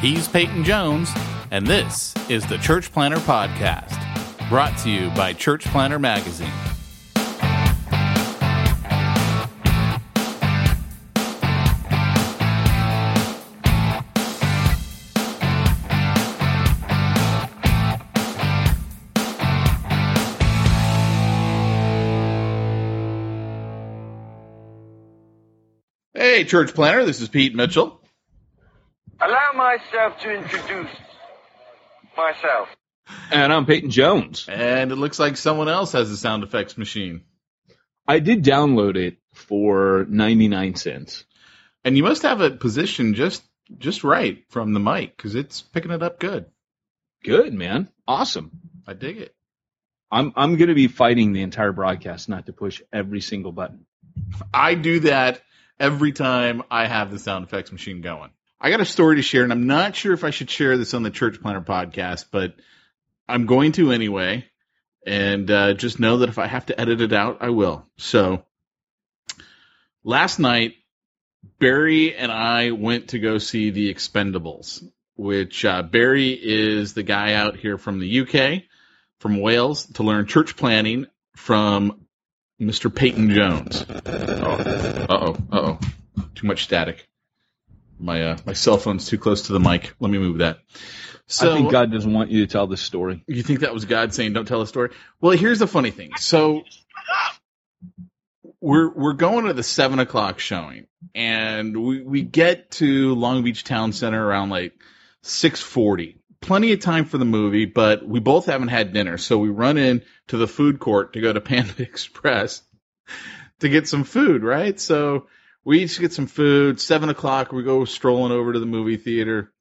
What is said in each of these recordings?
He's Peyton Jones, and this is the Church Planter Podcast, brought to you by Church Planter Magazine. Hey, Church Planter, this is Pete Mitchell. Allow myself to introduce myself. And I'm Peyton Jones. And it looks like someone else has a sound effects machine. I did download it for 99 cents. And you must have it positioned just just right from the mic because it's picking it up good. Good, man. Awesome. I dig it. I'm I'm going to be fighting the entire broadcast not to push every single button. I do that every time I have the sound effects machine going. I got a story to share, and I'm not sure if I should share this on the Church Planter podcast, but I'm going to anyway. And uh, just know that if I have to edit it out, I will. So last night, Barry and I went to go see The Expendables, which uh, Barry is the guy out here from the UK, from Wales, to learn church planting from Mr. Peyton Jones. Uh oh, uh oh, too much static. My uh, my cell phone's too close to the mic. Let me move that. So, I think God doesn't want you to tell this story. You think that was God saying, "Don't tell the story"? Well, here's the funny thing. So we're we're going to the seven o'clock showing, and we we get to Long Beach Town Center around like six forty. Plenty of time for the movie, but we both haven't had dinner, so we run in to the food court to go to Panda Express to get some food. Right, so we each get some food. Seven o'clock, we go strolling over to the movie theater.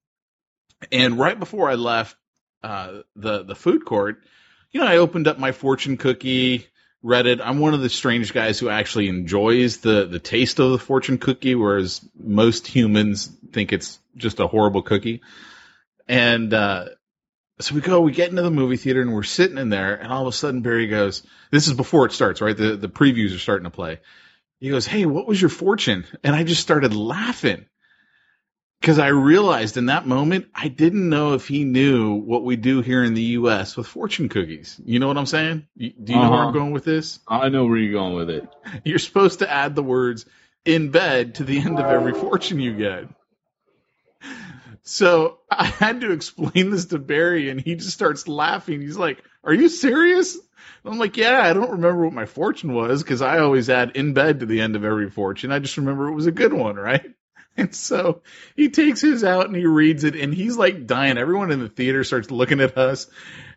And right before I left uh, the the food court, you know, I opened up my fortune cookie, read it. I'm one of the strange guys who actually enjoys the the taste of the fortune cookie, whereas most humans think it's just a horrible cookie. And uh, so we go, we get into the movie theater, and we're sitting in there, and all of a sudden Barry goes, "This is before it starts, right? The the previews are starting to play." He goes, Hey, what was your fortune? And I just started laughing because I realized in that moment, I didn't know if he knew what we do here in the U.S. with fortune cookies. You know what I'm saying? Do you uh-huh. know where I'm uh-huh. going with this? I know where you're going with it. You're supposed to add the words in bed to the end of every fortune you get. So I had to explain this to Barry, and he just starts laughing. He's like, Are you serious? I'm like, yeah, I don't remember what my fortune was because I always add in bed to the end of every fortune. I just remember it was a good one, right? And so he takes his out and he reads it and he's like dying. Everyone in the theater starts looking at us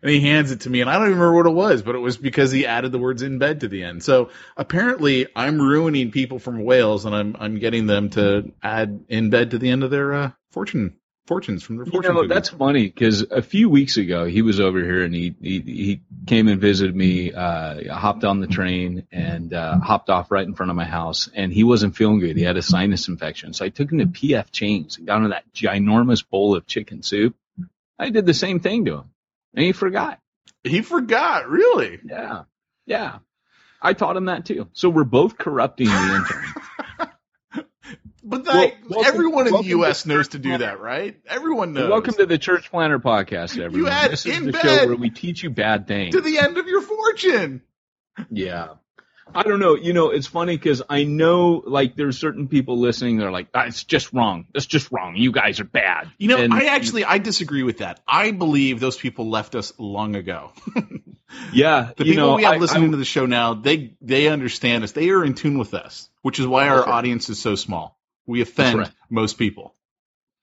and he hands it to me and I don't even remember what it was, but it was because he added the words in bed to the end. So apparently I'm ruining people from Wales and I'm, I'm getting them to add in bed to the end of their, uh, fortune fortunes from their fortune. You know, that's funny because a few weeks ago he was over here and he he, he came and visited me. Uh, hopped on the train and uh, hopped off right in front of my house, and he wasn't feeling good. He had a sinus infection, so I took him to PF Chang's and got him that ginormous bowl of chicken soup. I did the same thing to him, and he forgot. He forgot, really? Yeah, yeah. I taught him that too. So we're both corrupting the intern. But Well, like, everyone in the U.S. knows to do that, right? Everyone knows. Welcome to the Church Planter Podcast, everyone. had this is in the bed show where we teach you bad things. to the end of your fortune. Yeah. I don't know. You know, it's funny because I know, like, there's certain people listening that are like, ah, it's just wrong. That's just wrong. You guys are bad. You know, And- I actually I disagree with that. I believe those people left us long ago. yeah. The you people know, we have I- listening I- to the show now, they they understand us. They are in tune with us, which is why our audience is so small. We offend Correct. most people.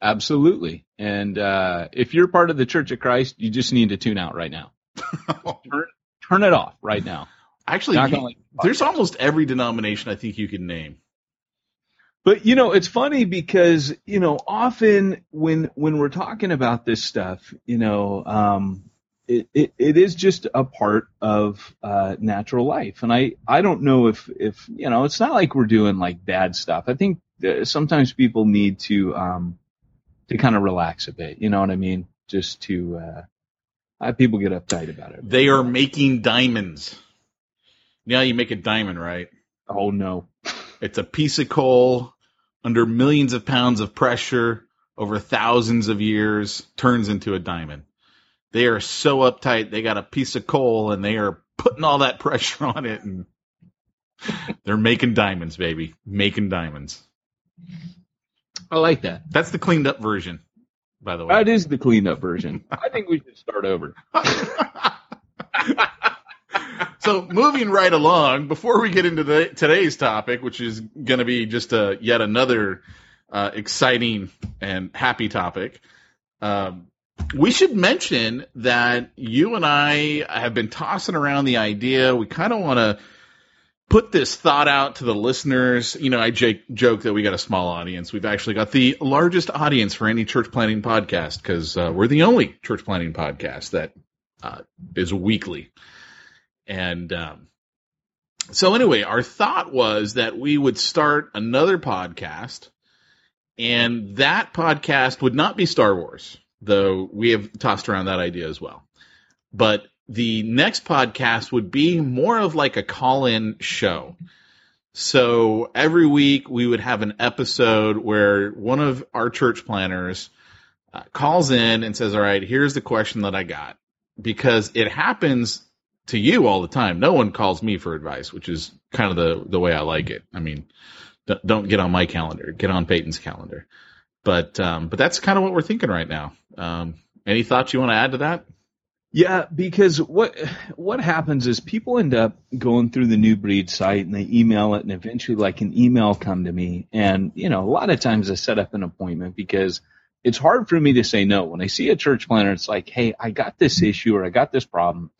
Absolutely. And uh, if you're part of the Church of Christ, you just need to tune out right now. Turn it off right now. Actually, you- like there's almost every denomination I think you can name. But you know, it's funny because you know, often when when we're talking about this stuff, you know, um, it, it it is just a part of uh, natural life, and I I don't know if if you know, it's not like we're doing like bad stuff. I think sometimes people need to um to kind of relax a bit. You know what I mean? Just to uh, people get uptight about it. They are making diamonds. Now you make a diamond, right? Oh no. It's a piece of coal under millions of pounds of pressure over thousands of years turns into a diamond. They are so uptight. They got a piece of coal and they are putting all that pressure on it and they're making diamonds, baby. Making diamonds. I like that. That's the cleaned up version, by the way. That is the cleaned up version. I think we should start over. so moving right along, before we get into the, today's topic, which is going to be just a yet another uh, exciting and happy topic, um, we should mention that you and I have been tossing around the idea. We kind of want to put this thought out to the listeners. You know, I j- joke that we got a small audience. We've actually got the largest audience for any church planting podcast because uh, we're the only church planting podcast that uh, is weekly. And um, so, anyway, our thought was that we would start another podcast, and that podcast would not be Star Wars, though we have tossed around that idea as well. But the next podcast would be more of like a call in show. So every week we would have an episode where one of our church planters uh, calls in and says, All right, here's the question that I got. Because it happens to you all the time. No one calls me for advice, which is kind of the, the way I like it. I mean, don't get on my calendar, get on Peyton's calendar. But, um, but that's kind of what we're thinking right now. Um, any thoughts you want to add to that? Yeah, because what what happens is people end up going through the new breed site and they email it and eventually like an email come to me. And you know a lot of times I set up an appointment because it's hard for me to say no. When I see a church planter it's like hey I got this issue or I got this problem.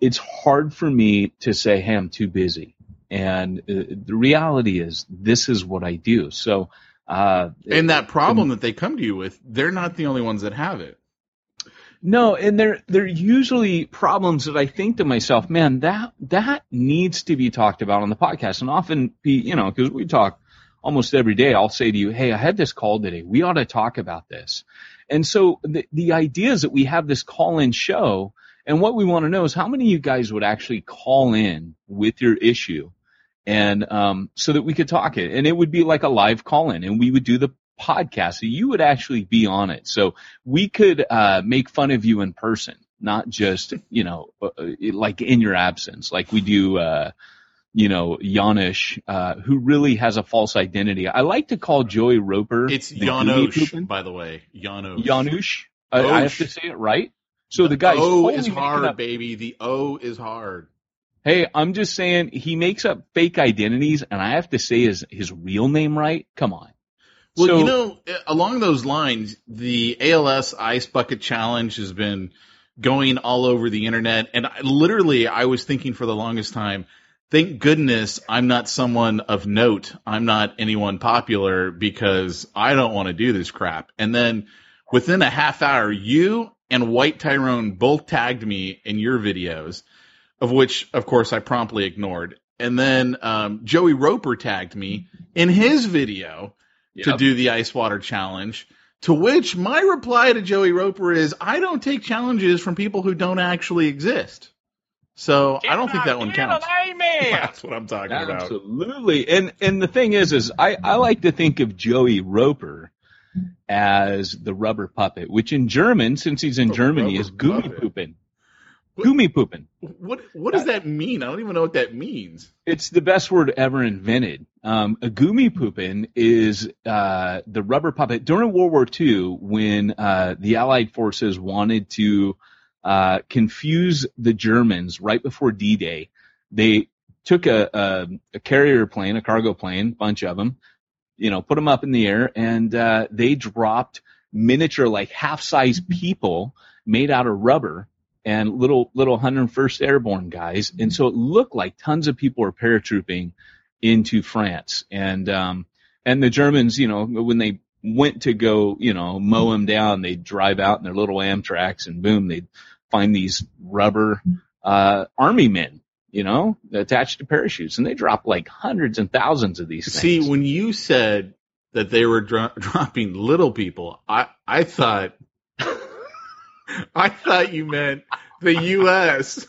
It's hard for me to say hey I'm too busy. And uh, the reality is this is what I do. So uh And that problem that they come to you with, they're not the only ones that have it. No, and they're they're usually problems that I think to myself, man, that that needs to be talked about on the podcast. And often, be you know, because we talk almost every day, I'll say to you, hey, I had this call today. We ought to talk about this. And so the the idea is that we have this call in show, and what we want to know is how many of you guys would actually call in with your issue, and um, so that we could talk it, and it would be like a live call in, and we would do the podcast. So you would actually be on it. So we could uh, make fun of you in person, not just you know uh, like in your absence, like we do. Uh, you know, Janish, uh, who really has a false identity. I like to call Joey Roper. It's the Janosh, by the way. Janosh. Janusz. I, I have to say it right. So the guy. O is hard, baby. The O is hard. Hey, I'm just saying he makes up fake identities, and I have to say his his real name right. Come on. Well, So- you know, along those lines, the ALS Ice Bucket Challenge has been going all over the internet. And I, literally, I was thinking for the longest time, thank goodness I'm not someone of note. I'm not anyone popular because I don't want to do this crap. And then within a half hour, you and White Tyrone both tagged me in your videos, of which, of course, I promptly ignored. And then um, Joey Roper tagged me in his video to do the ice water challenge. To which my reply to Joey Roper is, I don't take challenges from people who don't actually exist. So I don't think that one counts. That's what I'm talking about. Absolutely. And and the thing is, is I, I like to think of Joey Roper as the rubber puppet, which in German, since he's in The Germany, is Gummi puppet. Poopin. What- Gummi Poopin. What what does that mean? I don't even know what that means. It's the best word ever invented. Um, a Gummi Poopin is uh, the rubber puppet during World War II when uh, the Allied forces wanted to uh, confuse the Germans right before D-Day. They took a, a, a carrier plane, a cargo plane, bunch of them, you know, put them up in the air, and uh, they dropped miniature, like half-size people made out of rubber and little little 101st Airborne guys, and so it looked like tons of people were paratrooping into France, and um, and the Germans, you know, when they went to go, you know, mow them down, they'd drive out in their little Amtraks, and boom, they'd find these rubber uh, army men, you know, attached to parachutes, and they drop like hundreds and thousands of these See, things. when you said that they were dro- dropping little people, I I thought I thought you meant the U.S.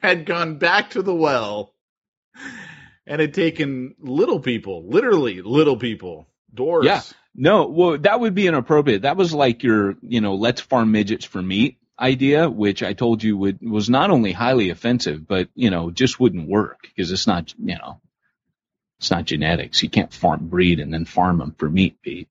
had gone back to the well and had taken little people, literally little people, dwarves. Yeah. No, well, that would be inappropriate. That was like your, you know, let's farm midgets for meat idea, which I told you would was not only highly offensive, but you know, just wouldn't work because it's not, you know, it's not genetics. You can't farm breed and then farm them for meat, Pete.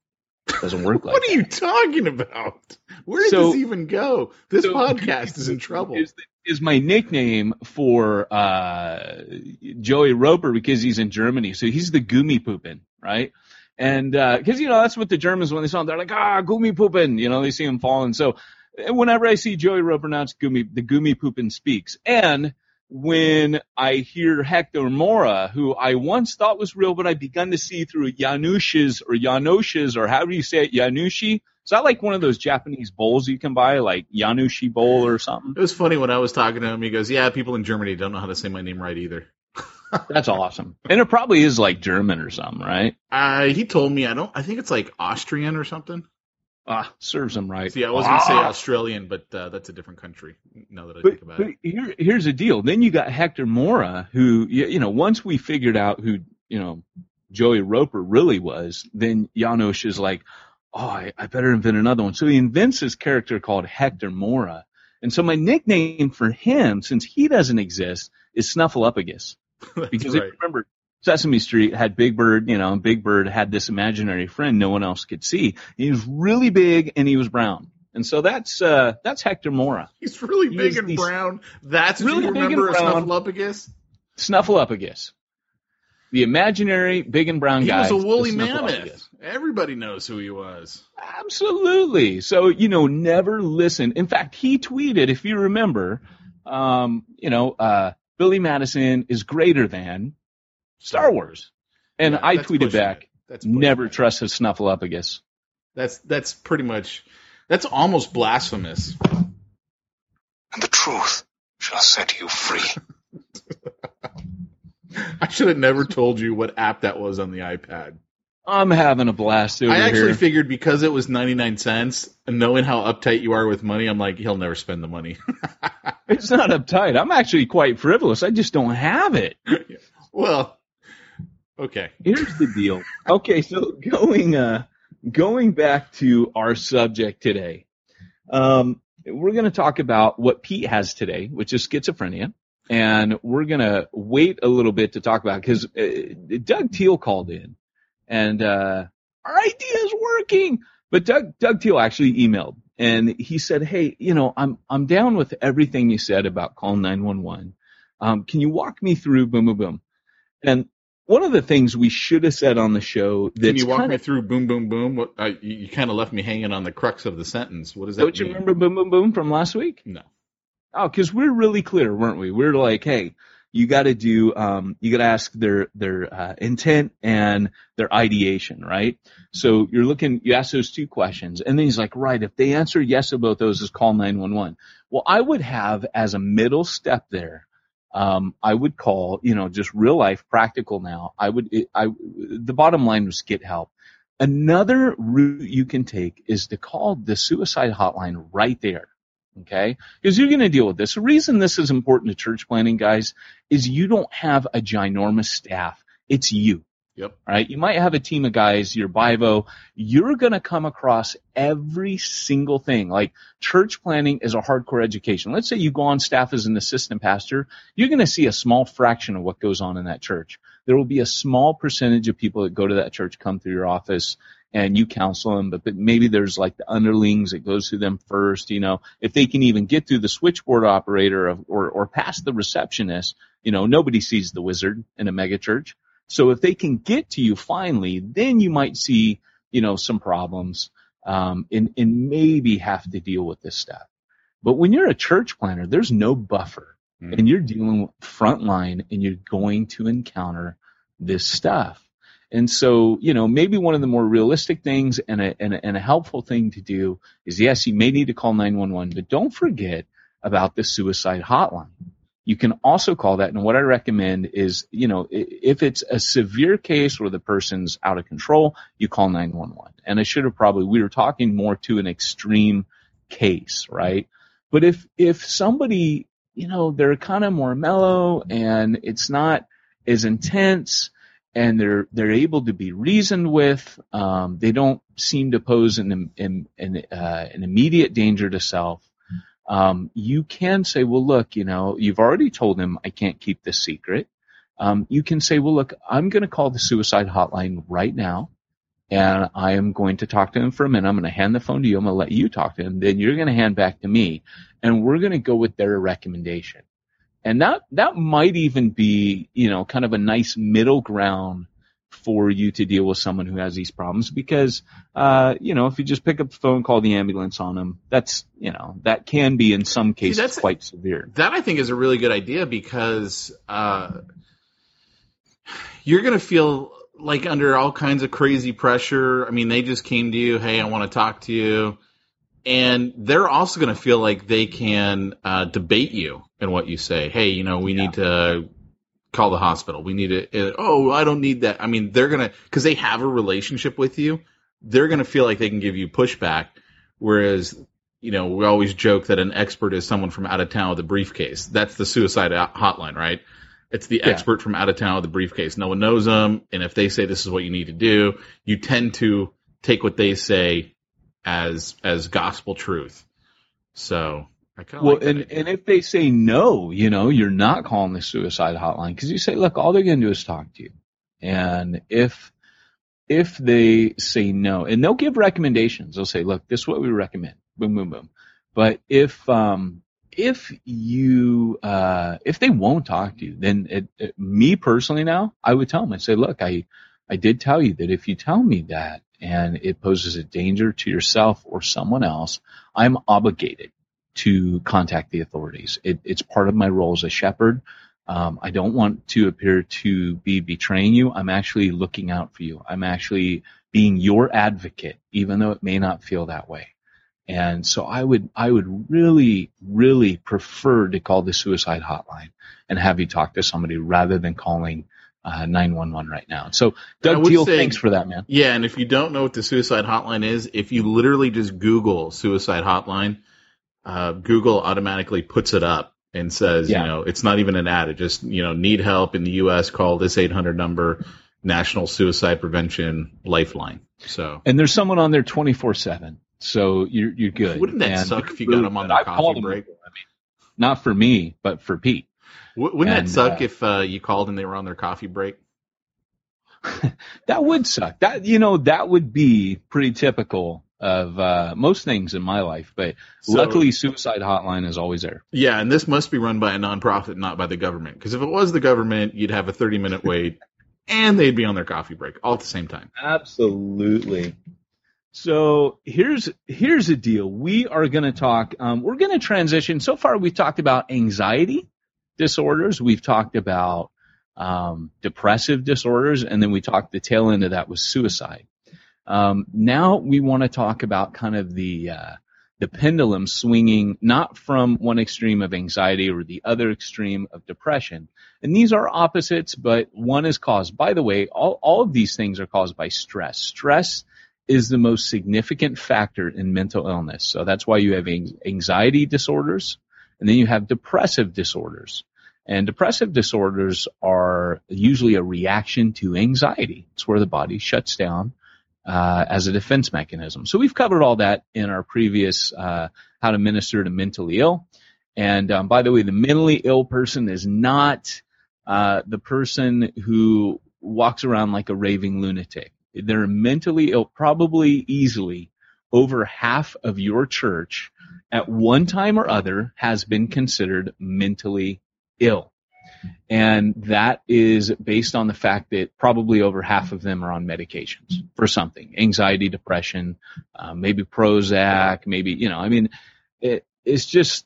It doesn't work like What are you talking about? Where did So- this even go? This So, podcast is in trouble. Is, is my nickname for uh, Joey Roper because he's in Germany. So he's the Gummi Poopin, right? And because you know that's what the Germans when they saw him, they're like ah Gummi Poopin. You know they see him falling. So whenever I see Joey Roper it's Gummi. The Gummi Poopin speaks. And when I hear Hector Mora, who I once thought was real, but I begun to see through Janush's or Janoshes or how do you say it, Janushi? Is that like one of those Japanese bowls you can buy, like Yanushi bowl or something? It was funny when I was talking to him. He goes, "Yeah, people in Germany don't know how to say my name right either." That's awesome. And it probably is like German or something, right? Uh, he told me I don't. I think it's like Austrian or something. Ah, serves them right. See, I was going to say Ah. Australian, but uh, that's a different country. Now that I But, think about it, here, here's the deal. Then you got Hector Mora, who, you you know, once we figured out who, you know, Joey Roper really was, then Janos is like, oh, I, I better invent another one. So he invents this character called Hector Mora. And so my nickname for him, since he doesn't exist, is Snuffleupagus. Because right. if you remember, Sesame Street had Big Bird, you know, and Big Bird had this imaginary friend no one else could see. He was really big and he was brown. And so that's, uh, that's Hector Mora. He's really he big and brown. That's what Really you big and remember brown. Snuffleupagus. Snuffleupagus. The imaginary big and brown He guy. He was a woolly mammoth. Everybody knows who he was. Absolutely. So, you know, never listen. In fact, he tweeted, if you remember, um, you know, uh, Billy Madison is greater than Star Wars. And Yeah, I tweeted back. That's never it. trust a Snuffleupagus. That's that's pretty much. That's almost blasphemous. And the truth shall set you free. I should have never told you what app that was on the iPad. I'm having a blast over I actually here. figured because it was 99 cents, and knowing how uptight you are with money, I'm like, he'll never spend the money. it's not uptight. I'm actually quite frivolous. I just don't have it. well, okay. Here's the deal. Okay, so going uh going back to our subject today. Um we're going to talk about what Pete has today, which is schizophrenia, and we're going to wait a little bit to talk about cuz uh, Doug Teal called in and uh our idea is working. But Doug Doug Teal actually emailed and he said, "Hey, you know, I'm I'm down with everything you said about call 911. Um can you walk me through boom boom boom?" And one of the things we should have said on the show Can you walk kind me through boom, boom, boom? What, I, you, you kind of left me hanging on the crux of the sentence. What does that don't you remember boom boom boom from last week? No. Oh, because we're really clear, weren't we? We're like, hey, you got to do, um, you got to ask their their uh, intent and their ideation, right? So you're looking, you ask those two questions, and then he's like, right, if they answer yes to both those, is call 911. Well, I would have as a middle step there. Um, I would call, you know, just real life, practical now. I would, I, the bottom line was get help. Another route you can take is to call the suicide hotline right there Okay? Because you're going to deal with this. The reason this is important to church planting, guys, is you don't have a ginormous staff. It's you. Yep. Right? You might have a team of guys, your Bivo. You're going to come across every single thing. Like church planting is a hardcore education. Let's say you go on staff as an assistant pastor. You're going to see a small fraction of what goes on in that church. There will be a small percentage of people that go to that church come through your office and you counsel them, but, but maybe there's like the underlings that goes through them first, you know, if they can even get through the switchboard operator of, or, or past the receptionist, you know, nobody sees the wizard in a mega church. So if they can get to you finally, then you might see, you know, some problems, um, and, and maybe have to deal with this stuff. But when you're a church planter, there's no buffer Mhm. and you're dealing with frontline and you're going to encounter this stuff. And so, you know, maybe one of the more realistic things and a, and a, and a helpful thing to do is yes, you may need to call 911, but don't forget about the suicide hotline. You can also call that. And what I recommend is, you know, if it's a severe case where the person's out of control, you call 911. And I should have probably, we were talking more to an extreme case, right? But if, if somebody, you know, they're kind of more mellow and it's not as intense and they're, they're able to be reasoned with, um, they don't seem to pose an, an, an, uh, an immediate danger to self um, you can say, well, look, you know, you've already told him I can't keep this secret. Um, you can say, well, look, I'm going to call the suicide hotline right now. And I am going to talk to him for a minute. I'm going to hand the phone to you. I'm going to let you talk to him. Then you're going to hand back to me and we're going to go with their recommendation. And that, that might even be, you know, kind of a nice middle ground for you to deal with someone who has these problems because, uh, you know, if you just pick up the phone, call the ambulance on them, that's, you know, that can be in some cases that's- quite severe. That I think is a really good idea because uh, you're going to feel like under all kinds of crazy pressure. I mean, they just came to you, hey, I want to talk to you. And they're also going to feel like they can uh, debate you and what you say. Hey, you know, we need to call the hospital. We need to, uh, oh, I don't need that. I mean, they're going to, because they have a relationship with you, they're going to feel like they can give you pushback. Whereas, you know, we always joke that an expert is someone from out of town with a briefcase. That's the suicide hotline, right? It's the Yeah. expert from out of town with a briefcase. No one knows them. And if they say this is what you need to do, you tend to take what they say as, as gospel truth. So I kind of Well, like and, idea. and if they say no, you know, you're not calling the suicide hotline because you say, look, all they're going to do is talk to you. And if, if they say no, and they'll give recommendations, they'll say, look, this is what we recommend. Boom, boom, boom. But if, um, if you, uh, if they won't talk to you, then it, it, me personally now, I would tell them, I'd say, look, I, I did tell you that if you tell me that and it poses a danger to yourself or someone else, I'm obligated to contact the authorities. It, it's part of my role as a shepherd. Um, I don't want to appear to be betraying you. I'm actually looking out for you. I'm actually being your advocate, even though it may not feel that way. And so I would, I would really, really prefer to call the suicide hotline and have you talk to somebody rather than calling uh, 911 right now. So Doug Teal, say- thanks for that, man. Yeah, and if you don't know what the suicide hotline is, if you literally just Google suicide hotline, uh, Google automatically puts it up and says, Yeah. you know, it's not even an ad. It just, you know, need help in the U.S. Call this 800 number, National Suicide Prevention Lifeline. So And there's someone on there 24 seven. So you're, you're good. Wouldn't that And suck if you got got 'em on good. their coffee break? before. I mean, not for me, but for Pete. wouldn't And, that suck uh, if uh, you called and they were on their coffee break? That would suck. That, you know, that would be pretty typical of, uh, most things in my life, but So- luckily suicide hotline is always there. Yeah, and this must be run by a nonprofit, not by the government. Because if it was the government, you'd have a 30 minute wait and they'd be on their coffee break all at the same time. Absolutely. So here's here's the deal. We are going to talk. Um, we're going to transition. So far, we've talked about anxiety disorders. We've talked about um, depressive disorders, and then we talked the tail end of that was suicide. Um, now we want to talk about kind of the uh, the pendulum swinging not from one extreme of anxiety or the other extreme of depression. And these are opposites, but one is caused. By the way, all all of these things are caused by stress. Stress is the most significant factor in mental illness. So that's why you have anxiety disorders and then you have depressive disorders. And depressive disorders are usually a reaction to anxiety. It's where the body shuts down uh, as a defense mechanism. So we've covered all that in our previous uh, how to minister to mentally ill. And um, by the way, the mentally ill person is not uh, the person who walks around like a raving lunatic. They're mentally ill, probably easily over half of your church at one time or other has been considered mentally ill. And that is based on the fact that probably over half of them are on medications for something, anxiety, depression, uh, maybe Prozac, maybe, you know, I mean, it, it's just,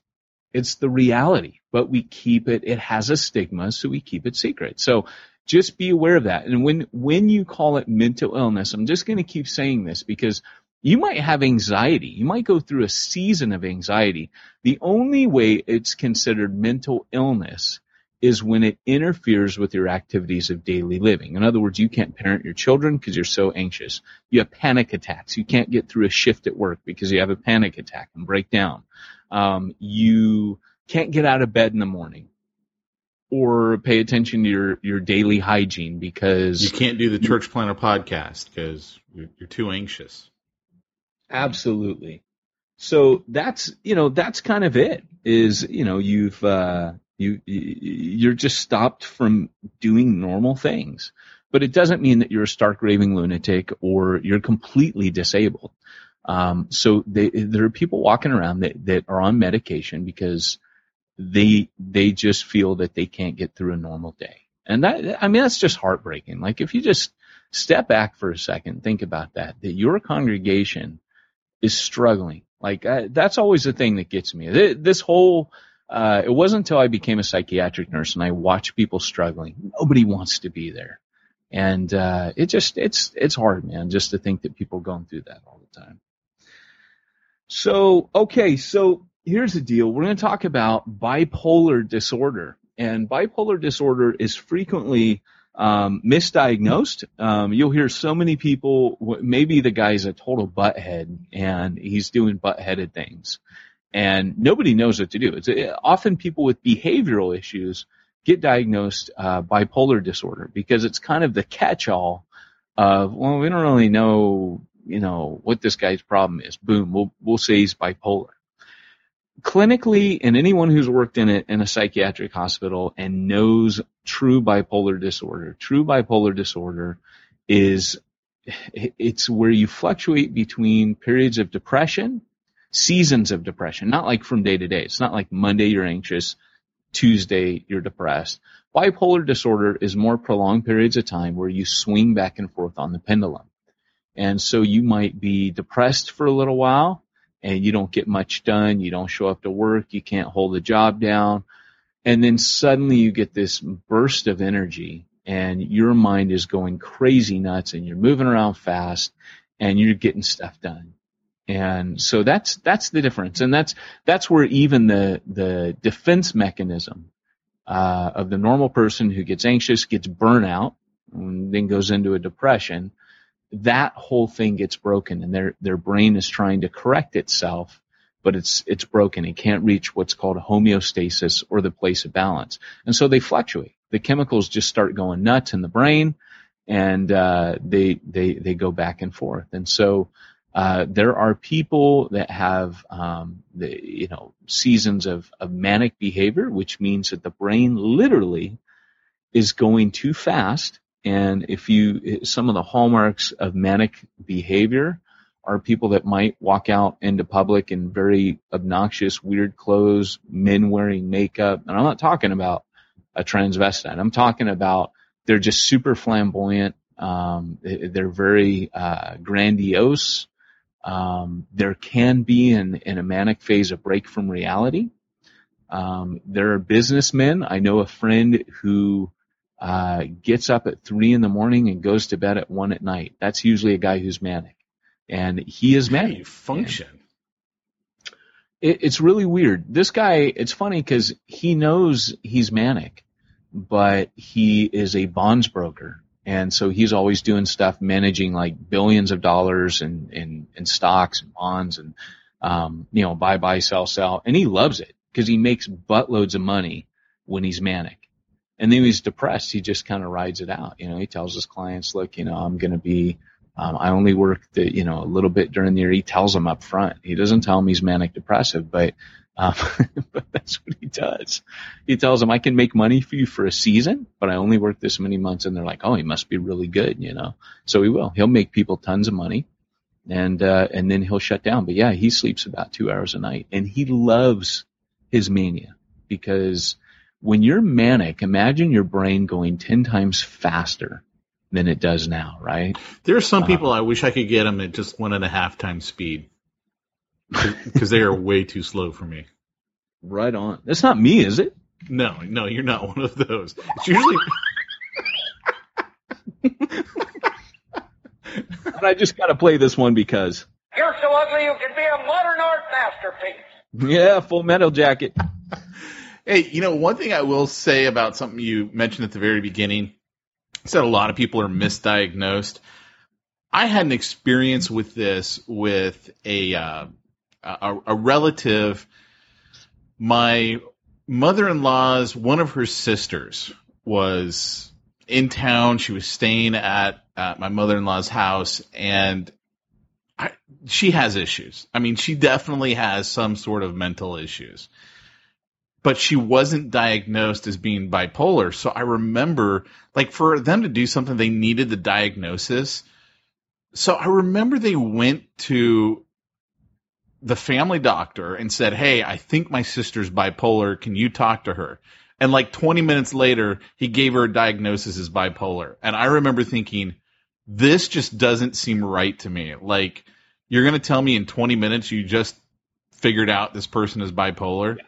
it's the reality, but we keep it, it has a stigma, so we keep it secret. So just be aware of that. And when, when you call it mental illness, I'm just going to keep saying this because you might have anxiety. You might go through a season of anxiety. The only way it's considered mental illness is when it interferes with your activities of daily living. In other words, you can't parent your children because you're so anxious. You have panic attacks. You can't get through a shift at work because you have a panic attack and break down. Um, you can't get out of bed in the morning or pay attention to your, your daily hygiene because you can't do the church planter podcast because you're, you're too anxious. Absolutely. So that's, you know, that's kind of it is, you know, you've, uh, you, you're just stopped from doing normal things. But it doesn't mean that you're a stark raving lunatic or you're completely disabled. Um, so they, there are people walking around that, that are on medication because they, they just feel that they can't get through a normal day. And that, I mean, that's just heartbreaking. Like if you just step back for a second, think about that, that your congregation is struggling. Like I, that's always the thing that gets me. This whole uh, it wasn't until I became a psychiatric nurse and I watched people struggling. Nobody wants to be there, and uh, it just it's it's hard, man, just to think that people are going through that all the time. So okay, so here's the deal. We're going to talk about bipolar disorder, and bipolar disorder is frequently um, misdiagnosed. Um, you'll hear so many people. Maybe the guy's a total butthead and he's doing buttheaded things and nobody knows what to do. It's uh, often people with behavioral issues get diagnosed uh, bipolar disorder because it's kind of the catch-all of well, we don't really know, you know, what this guy's problem is. Boom, we'll we'll say he's bipolar. Clinically, and anyone who's worked in it in a psychiatric hospital and knows true bipolar disorder, true bipolar disorder is it's where you fluctuate between periods of depression seasons of depression, not like from day to day. It's not like Monday you're anxious, Tuesday you're depressed. Bipolar disorder is more prolonged periods of time where you swing back and forth on the pendulum. And so you might be depressed for a little while and you don't get much done. You don't show up to work. You can't hold the job down. And then suddenly you get this burst of energy and your mind is going crazy nuts and you're moving around fast and you're getting stuff done. And so that's that's the difference, and that's that's where even the the defense mechanism uh, of the normal person who gets anxious, gets burnout, and then goes into a depression. That whole thing gets broken, and their their brain is trying to correct itself, but it's it's broken. It can't reach what's called homeostasis or the place of balance, and so they fluctuate. The chemicals just start going nuts in the brain, and uh, they they they go back and forth, and so uh, there are people that have, um, the, you know, seasons of, of manic behavior, which means that the brain literally is going too fast. And if you, some of the hallmarks of manic behavior are people that might walk out into public in very obnoxious, weird clothes, men wearing makeup. And I'm not talking about a transvestite. I'm talking about they're just super flamboyant. Um, they're very uh, grandiose. Um, there can be in, in a manic phase a break from reality. Um, there are businessmen. I know a friend who uh, gets up at three in the morning and goes to bed at one at night. That's usually a guy who's manic, and he is manic. How do you function? It, it's really weird. This guy. It's funny because he knows he's manic, but he is a bonds broker And so he's always doing stuff managing like billions of dollars in, in, in stocks and bonds and, um, you know, buy, buy, sell, sell. And he loves it because he makes buttloads of money when he's manic. And then he's depressed, he just kind of rides it out. You know, he tells his clients, look, you know, I'm going to be, um, I only work the, you know, a little bit during the year. He tells them up front. He doesn't tell them he's manic depressive, but, um, but that's what he does. He tells them, I can make money for you for a season, but I only work this many months. And they're like, oh, he must be really good, you know? So he will. He'll make people tons of money and, uh, and then he'll shut down. But yeah, he sleeps about two hours a night and he loves his mania because when you're manic, imagine your brain going 10 times faster than it does now, right? There are some uh-huh. people I wish I could get them at just one and a half times speed because they are way too slow for me. Right on. That's not me, is it? No, no, you're not one of those. It's usually. I just got to play this one because. You're so ugly you could be a modern art masterpiece. Yeah, full metal jacket. Hey, you know, one thing I will say about something you mentioned at the very beginning, said a lot of people are misdiagnosed. I had an experience with this with a uh, a, a relative. My mother-in-law's one of her sisters was in town. She was staying at, at my mother-in-law's house, and I, she has issues. I mean, she definitely has some sort of mental issues but she wasn't diagnosed as being bipolar. So I remember, like, for them to do something, they needed the diagnosis. So I remember they went to the family doctor and said, Hey, I think my sister's bipolar. Can you talk to her? And like 20 minutes later, he gave her a diagnosis as bipolar. And I remember thinking, this just doesn't seem right to me. Like, you're going to tell me in 20 minutes you just figured out this person is bipolar? Yeah.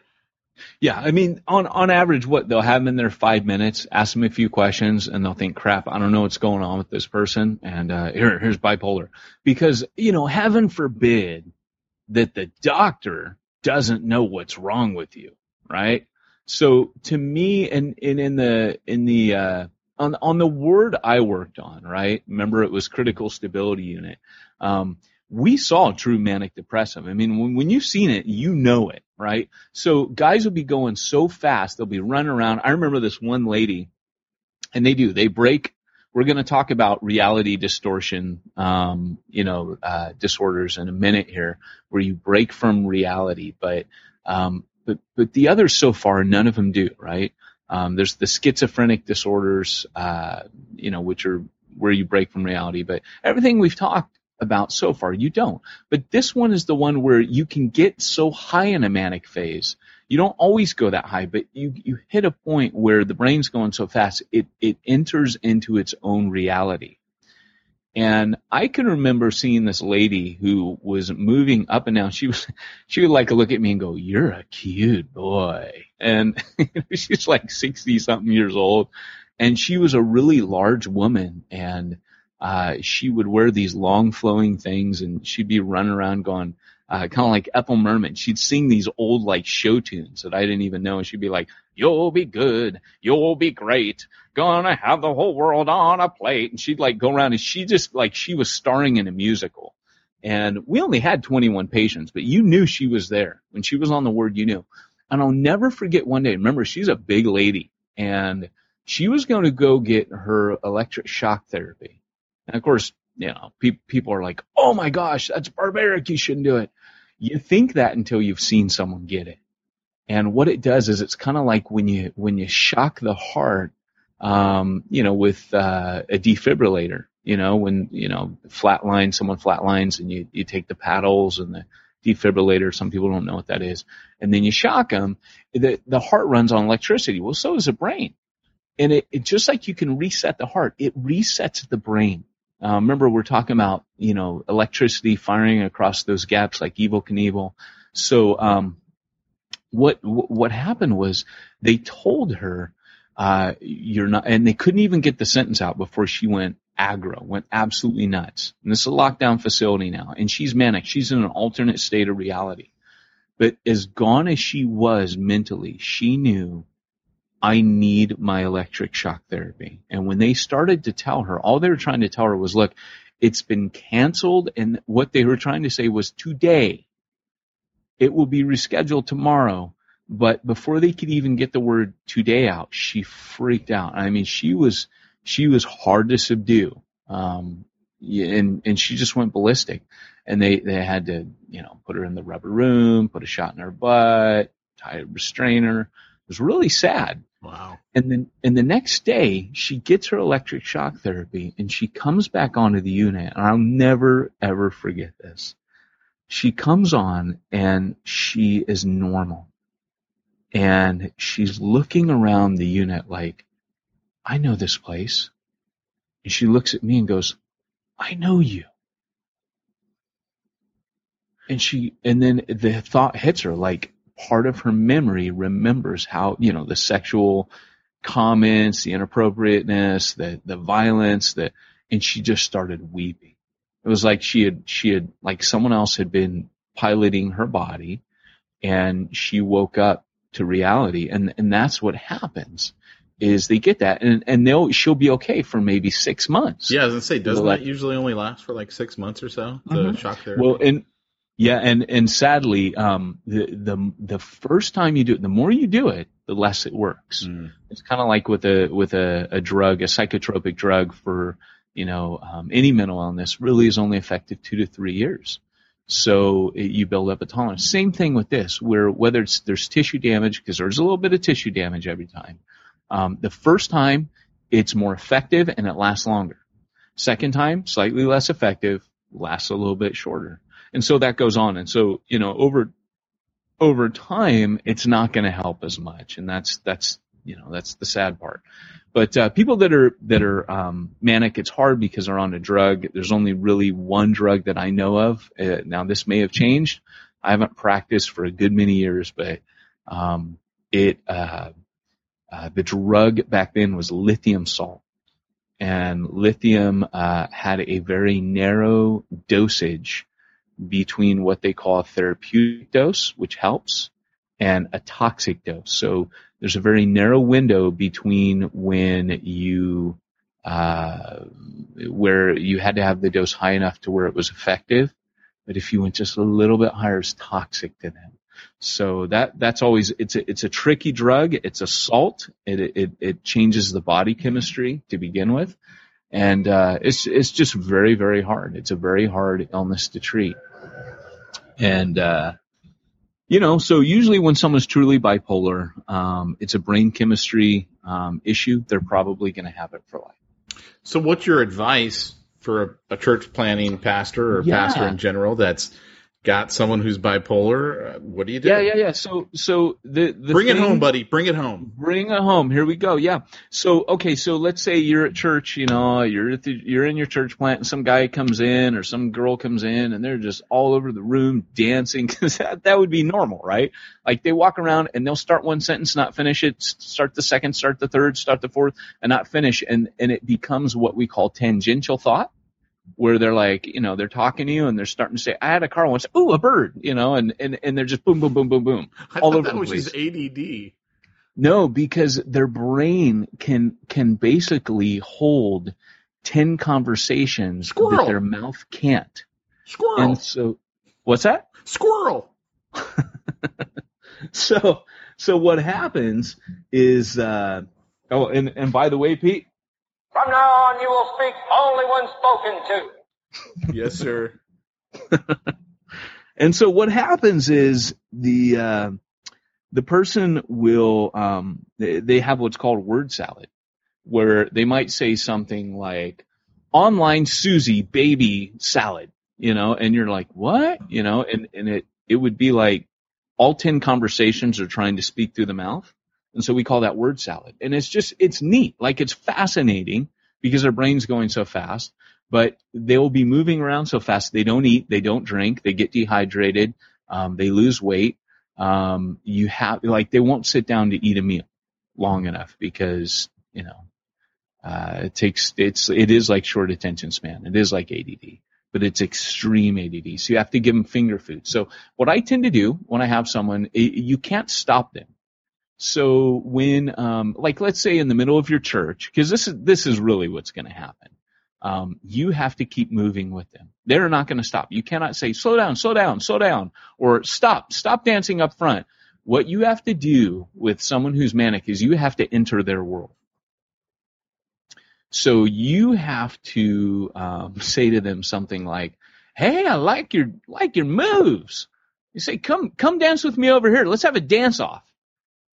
Yeah, I mean, on on average, what they'll have them in there five minutes, ask them a few questions, and they'll think, "Crap, I don't know what's going on with this person," and uh, here, here's bipolar. Because you know, heaven forbid that the doctor doesn't know what's wrong with you, right? So to me, and, and in the in the uh, on on the word I worked on, right? Remember, it was critical stability unit. Um, we saw true manic depressive. I mean, when, when you've seen it, you know it, right? So guys will be going so fast, they'll be running around. I remember this one lady, and they do, they break. We're going to talk about reality distortion, um, you know, uh, disorders in a minute here, where you break from reality. But, um, but, but the others so far, none of them do, right? Um, there's the schizophrenic disorders, uh, you know, which are where you break from reality. But everything we've talked about so far. You don't. But this one is the one where you can get so high in a manic phase. You don't always go that high, but you, you hit a point where the brain's going so fast, it, it enters into its own reality. And I can remember seeing this lady who was moving up and down. She was, she would like look at me and go, you're a cute boy. And she's like 60 something years old. And she was a really large woman. And uh, she would wear these long flowing things and she'd be running around going, uh, kind of like Ethel Merman. She'd sing these old like show tunes that I didn't even know. And she'd be like, you'll be good. You'll be great. Gonna have the whole world on a plate. And she'd like go around and she just like, she was starring in a musical. And we only had 21 patients, but you knew she was there. When she was on the word, you knew. And I'll never forget one day. Remember, she's a big lady and she was going to go get her electric shock therapy and of course, you know, pe- people are like, "Oh my gosh, that's barbaric. You shouldn't do it." You think that until you've seen someone get it. And what it does is it's kind of like when you when you shock the heart, um, you know, with uh, a defibrillator. You know, when you know flatline someone flatlines and you you take the paddles and the defibrillator. Some people don't know what that is, and then you shock them. The the heart runs on electricity. Well, so does the brain, and it, it just like you can reset the heart, it resets the brain. Uh, remember, we're talking about you know electricity firing across those gaps like Evel Knievel. So um, what what happened was they told her uh, you're not, and they couldn't even get the sentence out before she went aggro, went absolutely nuts. And this is a lockdown facility now, and she's manic. She's in an alternate state of reality. But as gone as she was mentally, she knew I need my electric shock therapy. And when they started to tell her, all they were trying to tell her was, look, it's been canceled. And what they were trying to say was today, it will be rescheduled tomorrow. But before they could even get the word today out, she freaked out. I mean, she was, she was hard to subdue. Um, and, and she just went ballistic and they, they had to, you know, put her in the rubber room, put a shot in her butt, tie a restrainer. It was really sad. Wow. And then, and the next day she gets her electric shock therapy and she comes back onto the unit and I'll never ever forget this. She comes on and she is normal and she's looking around the unit like, I know this place. And she looks at me and goes, I know you. And she, and then the thought hits her like part of her memory remembers how, you know, the sexual comments, the inappropriateness, the, the violence, the, and she just started weeping. It was like she had, she had, like someone else had been piloting her body and she woke up to reality. And, and that's what happens is they get that and, and they'll, she'll be okay for maybe six months. Yeah, I was gonna say, doesn't Like- that usually only last for like six months or so? The Mhm. shock therapy. Well, and yeah, and and sadly, um, the the the first time you do it, the more you do it, the less it works. Mm. It's kind of like with a with a, a drug, a psychotropic drug for you know um, any mental illness, really is only effective two to three years. So it, you build up a tolerance. Same thing with this, where whether it's there's tissue damage because there's a little bit of tissue damage every time. Um, the first time, it's more effective and it lasts longer. Second time, slightly less effective, lasts a little bit shorter. And so that goes on. And so, you know, over, over time, it's not going to help as much. And that's, that's, you know, that's the sad part. But, uh, people that are, that are, um, manic, it's hard because they're on a drug. There's only really one drug that I know of. Uh, now this may have changed. I haven't practiced for a good many years, but, um, it, uh, uh, the drug back then was lithium salt and lithium uh, had a very narrow dosage between what they call a therapeutic dose, which helps, and a toxic dose. So there's a very narrow window between when you uh, where you had to have the dose high enough to where it was effective, but if you went just a little bit higher, it's toxic to them. So that that's always it's a it's a tricky drug. It's a salt. It it it changes the body chemistry to begin with, and uh, it's it's just very very hard. It's a very hard illness to treat, and uh, you know so usually when someone's truly bipolar, um, it's a brain chemistry um, issue. They're probably going to have it for life. So, what's your advice for a, a church planting pastor or Yeah. pastor in general that's got someone who's bipolar? Uh, what do you do? Yeah yeah yeah. So so the, the Bring it home, buddy. Bring it home. Bring it home. Here we go. Yeah. So okay. So let's say you're at church. You know, you're at the, you're in your church plant, and some guy comes in or some girl comes in, and they're just all over the room dancing. Because that that would be normal, right? Like they walk around and they'll start one sentence, not finish it, start the second, start the third, start the fourth, and not finish, and and it becomes what we call tangential thought. Where they're like, you know, they're talking to you and they're starting to say, I had a car once, ooh, a bird, you know, and, and, and they're just boom, boom, boom, boom, boom. I All over that the was place. just ADD. No, because their brain can can basically hold ten conversations Squirrel. that their mouth can't. Squirrel. And so, what's that? Squirrel. So, so what happens is, uh, oh, and and by the way, Pete, From now on, you will speak only when spoken to. Yes, sir. and so what happens is the uh, the person will um, they, they have what's called word salad, where they might say something like "online Susie baby salad," you know, and you're like, "What?" You know, and and it it would be like all ten conversations are trying to speak through the mouth, and so we call that word salad, and it's just it's neat, like it's fascinating because their brain's going so fast. But they will be moving around so fast. They don't eat, they don't drink, they get dehydrated, um, they lose weight. Um, you have like they won't sit down to eat a meal long enough because you know uh, it takes it's it is like short attention span. It is like ADD, but it's extreme ADD. So you have to give them finger food. So what I tend to do when I have someone, i you can't stop them. So when, um, like, let's say in the middle of your church, because this is this is really what's going to happen. Um, you have to keep moving with them. They're not going to stop. You cannot say, slow down, slow down, slow down, or stop, stop dancing up front. What you have to do with someone who's manic is you have to enter their world. So you have to um, say to them something like, "Hey, I like your like your moves." You say, "Come come dance with me over here. Let's have a dance off."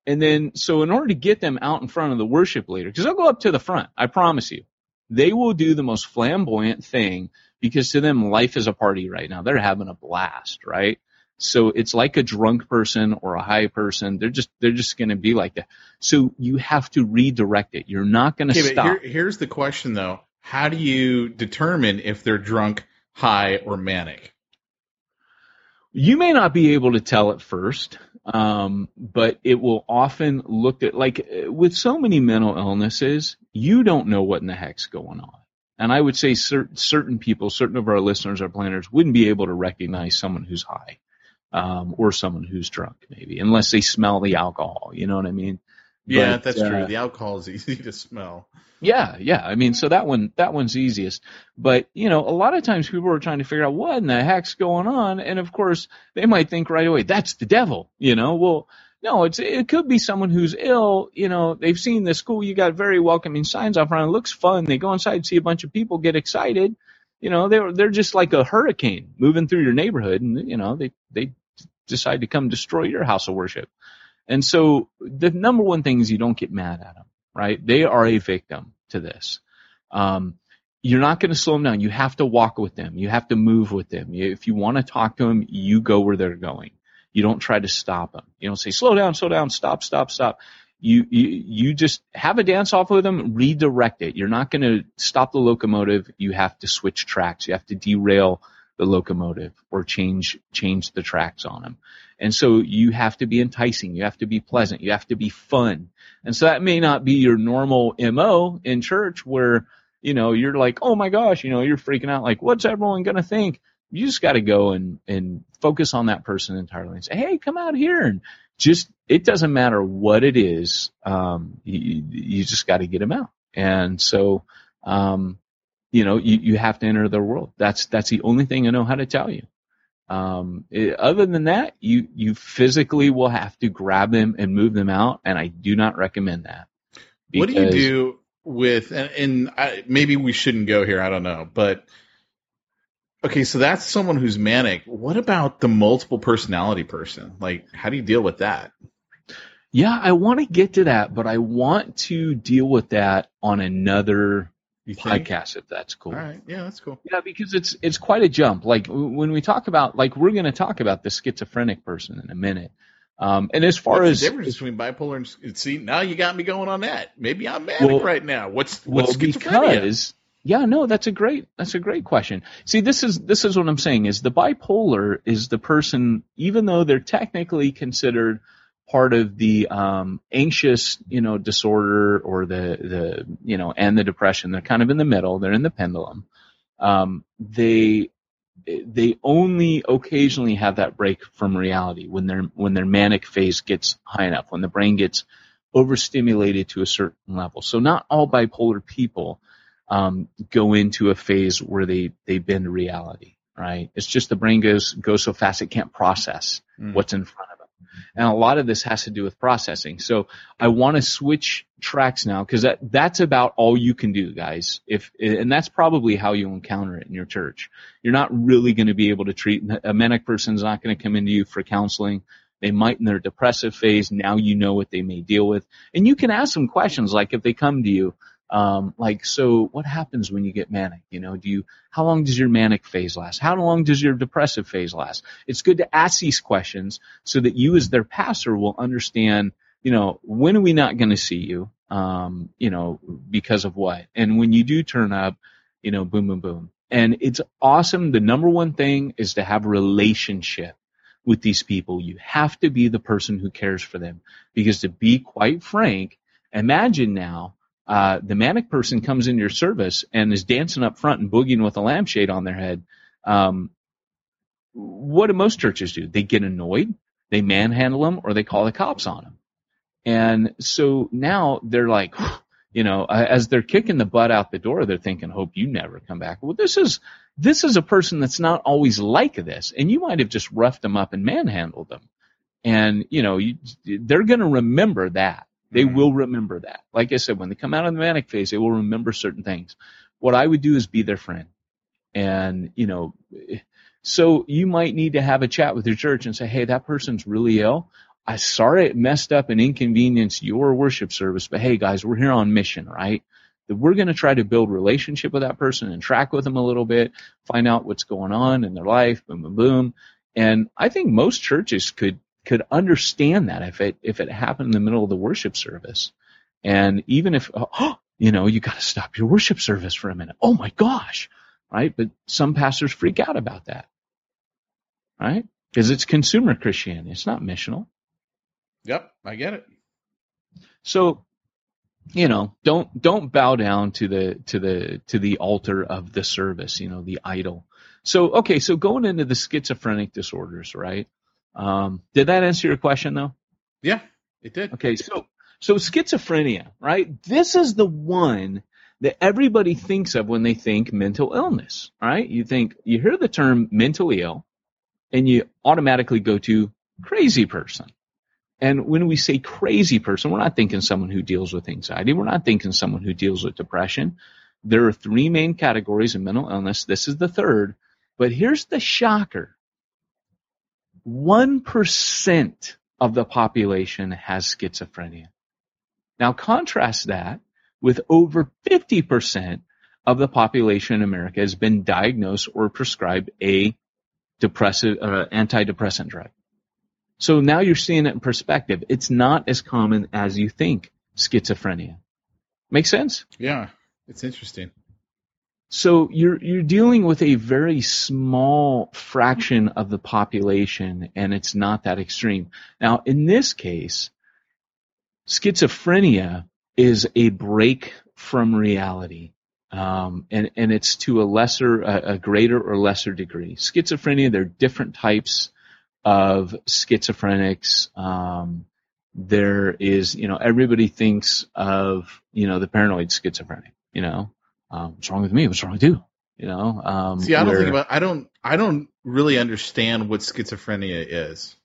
And then, so in order to get them out in front of the worship leader, because they'll go up to the front, I promise you, they will do the most flamboyant thing because to them life is a party right now. They're having a blast, right? So it's like a drunk person or a high person. They're just they're just going to be like that. So you have to redirect it. You're not going to Okay, stop. here, here's the question though: How do you determine if they're drunk, high, or manic? You may not be able to tell at first, um, but it will often look at like with so many mental illnesses, you don't know what in the heck's going on. And I would say cer- certain people, certain of our listeners, our planters, wouldn't be able to recognize someone who's high um, or someone who's drunk, maybe, unless they smell the alcohol. You know what I mean? Yeah, But, that's uh, true. The alcohol is easy to smell. Yeah, yeah. I mean, so that one, that one's easiest. But, you know, a lot of times people are trying to figure out what in the heck's going on. And of course, they might think right away, that's the devil, you know? Well, no, it's, it could be someone who's ill, you know, they've seen the school, you got very welcoming signs out front. It looks fun. They go inside, see a bunch of people get excited. You know, they're, they're just like a hurricane moving through your neighborhood and, you know, they, they decide to come destroy your house of worship. And so the number one thing is you don't get mad at them, right? They are a victim to this. Um, you're not going to slow them down. You have to walk with them. You have to move with them. If you want to talk to them, you go where they're going. You don't try to stop them. You don't say, slow down, slow down, stop, stop, stop. You, you, you just have a dance off with them, redirect it. You're not going to stop the locomotive. You have to switch tracks. You have to derail the locomotive or change, change the tracks on them. And so you have to be enticing. You have to be pleasant. You have to be fun. And so that may not be your normal MO in church where, you know, you're like, oh my gosh, you know, you're freaking out like, what's everyone going to think? You just got to go and, and focus on that person entirely and say, hey, come out here and just, it doesn't matter what it is. Um, you, you just got to get them out. And so, um, you know, you, you have to enter their world. That's, that's the only thing I know how to tell you. Um, it- other than that, you, you physically will have to grab them and move them out. And I do not recommend that. what do you do with and, and I, maybe we shouldn't go here i don't know but okay so that's someone who's manic what about the multiple personality person like how do you deal with that Yeah, I want to get to that, but I want to deal with that on another you podcast if that's cool. all right yeah that's cool Yeah, because it's it's quite a jump. Like when we talk about like we're going to talk about the schizophrenic person in a minute. Um, and as far What's as the difference between bipolar and see now you got me going on that maybe i'm manic Well- right now what's well, what's schizophrenia because yeah, no, that's a great that's a great question. See, this is this is what I'm saying is the bipolar is the person, even though they're technically considered part of the um, anxious, you know, disorder or the the you know and the depression, they're kind of in the middle. They're in the pendulum. Um, they they only occasionally have that break from reality when their when their manic phase gets high enough, when the brain gets overstimulated to a certain level. So not all bipolar people um, go into a phase where they they bend reality, right? It's just the brain goes goes so fast it can't process Mm. what's in front of it, and a lot of this has to do with processing. So I want to switch tracks now because that that's about all you can do, guys. If and that's probably how you encounter it in your church. You're not really going to be able to treat a manic person's not going to come into you for counseling. They might in their depressive phase. Now you know what they may deal with, and you can ask them questions like if they come to you um, like, so what happens when you get manic? You know, do you, how long does your manic phase last? How long does your depressive phase last? It's good to ask these questions so that you as their pastor will understand, you know, when are we not going to see you? Um, you know, because of what? And when you do turn up, you know, boom, boom, boom. And it's awesome. The number one thing is to have a relationship with these people. You have to be the person who cares for them because to be quite frank, imagine now uh, the manic person comes into your service and is dancing up front and boogieing with a lampshade on their head, um, what do most churches do? They get annoyed, they manhandle them, or they call the cops on them. And so now they're like, you know, as they're kicking the butt out the door, they're thinking, hope you never come back. Well, this is, this is a person that's not always like this. And you might have just roughed them up and manhandled them. And, you know, you, they're going to remember that. They Mhm. will remember that. Like I said, when they come out of the manic phase, they will remember certain things. What I would do is be their friend. And, you know, so you might need to have a chat with your church and say, hey, that person's really ill. I'm sorry it messed up and inconvenienced your worship service, but hey, guys, we're here on mission, right? We're going to try to build relationship with that person and track with them a little bit, find out what's going on in their life, boom, boom, boom. And I think most churches could could understand that if it if it happened in the middle of the worship service, and even if oh, you know you got to stop your worship service for a minute. Oh my gosh, right? But some pastors freak out about that, right? Because it's consumer Christianity. It's not missional. Yep, I get it. So, you know, don't don't bow down to the to the to the altar of the service, you know, the idol. So, okay, so going into the schizophrenic disorders, right? Um, did that answer your question though? Yeah, it did. Okay, so so schizophrenia, right? This is the one that everybody thinks of when they think mental illness, right? You think you hear the term mentally ill and you automatically go to crazy person. And when we say crazy person, we're not thinking someone who deals with anxiety. We're not thinking someone who deals with depression. There are three main categories of mental illness. This is the third. But here's the shocker. 1% of the population has schizophrenia. Now contrast that with over 50% of the population in America has been diagnosed or prescribed a depressive, uh, antidepressant drug. So now you're seeing it in perspective. It's not as common as you think, schizophrenia. Make sense? Yeah, it's interesting. So you're you're dealing with a very small fraction of the population and it's not that extreme. Now in this case, schizophrenia is a break from reality. Um, and, and it's to a lesser, a, a greater or lesser degree. Schizophrenia, there are different types of schizophrenics. Um, there is, you know, everybody thinks of, you know, the paranoid schizophrenic, you know, um, what's wrong with me? What's wrong with you? You know, um, See, I don't where think about. I don't. I don't really understand what schizophrenia is.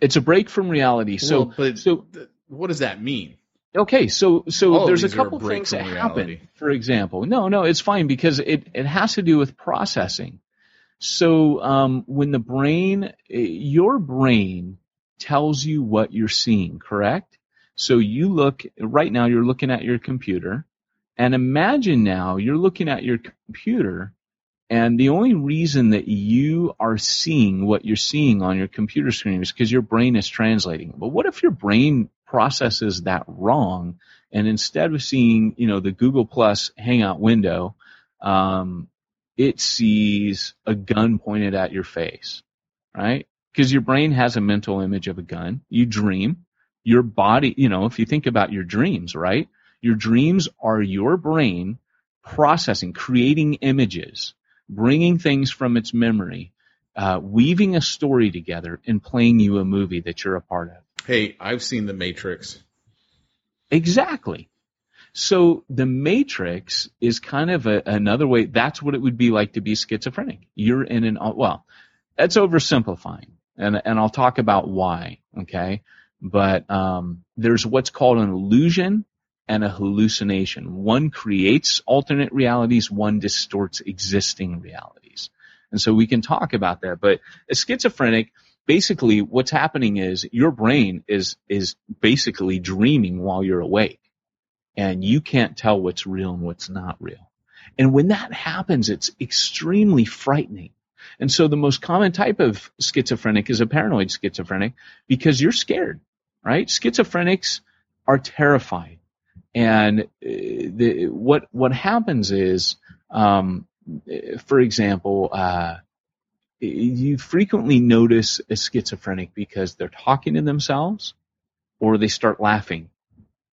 it's a break from reality. So, Well, so th- what does that mean? Okay, so so there's a a couple break things that reality. happen. For example, no, no, it's fine because it it has to do with processing. So um, when the brain, eh, your brain tells you what you're seeing, correct? So you look right now. You're looking at your computer, and imagine now you're looking at your computer, and the only reason that you are seeing what you're seeing on your computer screen is because your brain is translating. But what if your brain processes that wrong, and instead of seeing, you know, the Google Plus Hangout window, um, it sees a gun pointed at your face, right? Because your brain has a mental image of a gun. You dream. Your body, you know, if you think about your dreams, right? Your dreams are your brain processing, creating images, bringing things from its memory, uh, weaving a story together, and playing you a movie that you're a part of. Hey, I've seen The Matrix. Exactly. So the matrix is kind of a, another way. That's what it would be like to be schizophrenic. You're in an, well, that's oversimplifying and, and I'll talk about why. Okay. But, um, there's what's called an illusion and a hallucination. One creates alternate realities. One distorts existing realities. And so we can talk about that, but a schizophrenic, basically what's happening is your brain is, is basically dreaming while you're awake and you can't tell what's real and what's not real. And when that happens, it's extremely frightening. And so the most common type of schizophrenic is a paranoid schizophrenic because you're scared, right? Schizophrenics are terrified. And uh, the, what, what happens is, um, for example, uh, you frequently notice a schizophrenic because they're talking to themselves or they start laughing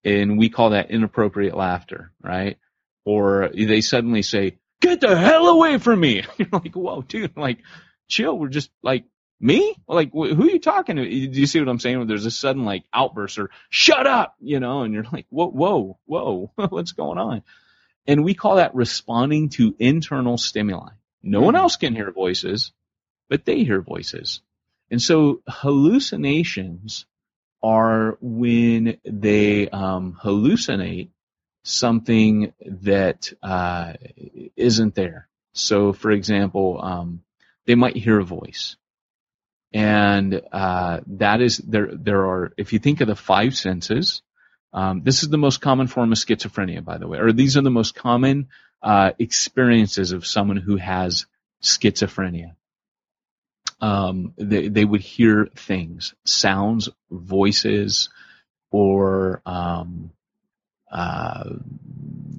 and we call that inappropriate laughter, right? Or they suddenly say, "Get the hell away from me!" You're like, "Whoa, dude! Like, chill. We're just like Me? Like, wh- who are you talking to? Do you see what I'm saying? Where there's a sudden like outburst or shut up, you know, and you're like, whoa, whoa, whoa, what's going on? And we call that responding to internal stimuli. No one else can hear voices, but they hear voices. And so hallucinations are when they um, hallucinate something that uh, isn't there. So, for example, um, they might hear a voice, and uh, that is there. There are, if you think of the five senses, um, this is the most common form of schizophrenia, by the way, or these are the most common uh, experiences of someone who has schizophrenia. Um, they, they would hear things, sounds, voices, or um, uh,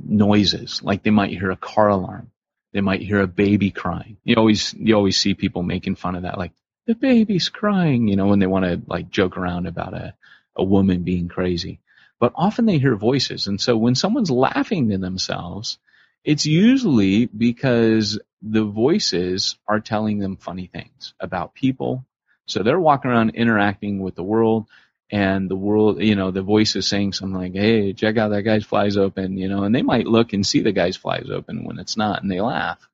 noises. Like they might hear a car alarm. They might hear a baby crying. You always you always see people making fun of that, like the baby's crying. You know, when they want to like joke around about a a woman being crazy. But often they hear voices, and so when someone's laughing to themselves, it's usually because the voices are telling them funny things about people. So they're walking around interacting with the world and the world, you know, the voice is saying something like, Hey, check out that guy's flies open, you know, and they might look and see the guy's flies open when it's not and they laugh.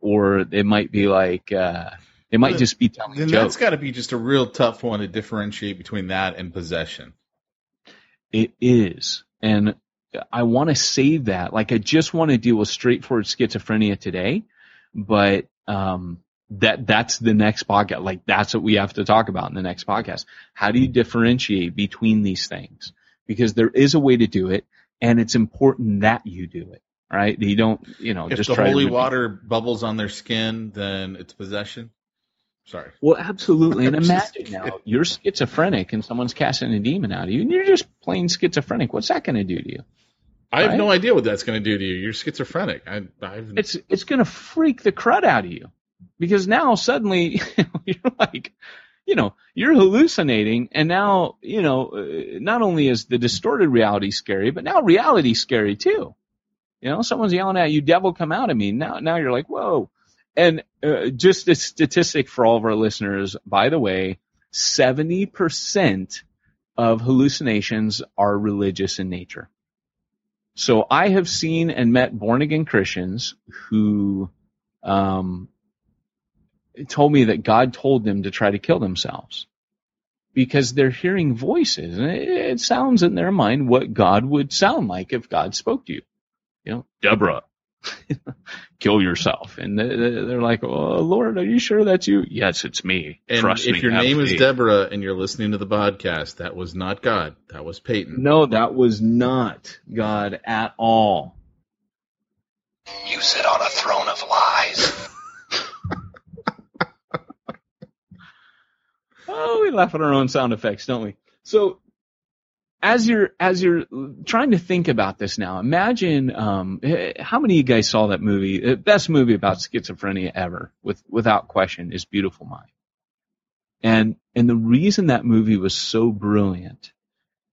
Or it might be like, uh, it might But just be telling Then jokes. that's got to be just a real tough one to differentiate between that and possession. It is. And I want to save that. Like I just want to deal with straightforward schizophrenia today, but um that that's the next podcast. Like that's what we have to talk about in the next podcast. How do you differentiate between these things? Because there is a way to do it and it's important that you do it. Right? You don't, you know, If just the try holy to water bubbles on their skin, then it's possession. Sorry. Well, absolutely. And imagine now you're schizophrenic and someone's casting a demon out of you and you're just plain schizophrenic. What's that going to do to you? I have Right? no idea what that's going to do to you. You're schizophrenic. I, I've, it's it's going to freak the crud out of you because now suddenly you're like you know you're hallucinating and now you know uh, not only is the distorted reality scary but now reality's scary too you know someone's yelling at you devil come out of me now now you're like whoa and uh, just a statistic for all of our listeners. By the way 70% of hallucinations are religious in nature. So I have seen and met born again Christians who um, told me that God told them to try to kill themselves because they're hearing voices. And it, it sounds in their mind what God would sound like if God spoke to you. You know, Deborah, kill yourself. And they- they- they're like, oh, Lord, are you sure that's you? Yes, it's me. and Trust if me. your name is faith." Deborah and you're listening to the podcast, that was not God. That was Peyton. No, that was not God at all. You sit on a throne of lies. Oh, we laugh at our own sound effects, don't we? So, as you're as you're trying to think about this now, imagine um, how many of you guys saw that movie? The best movie about schizophrenia ever, with without question, is Beautiful Mind. And and the reason that movie was so brilliant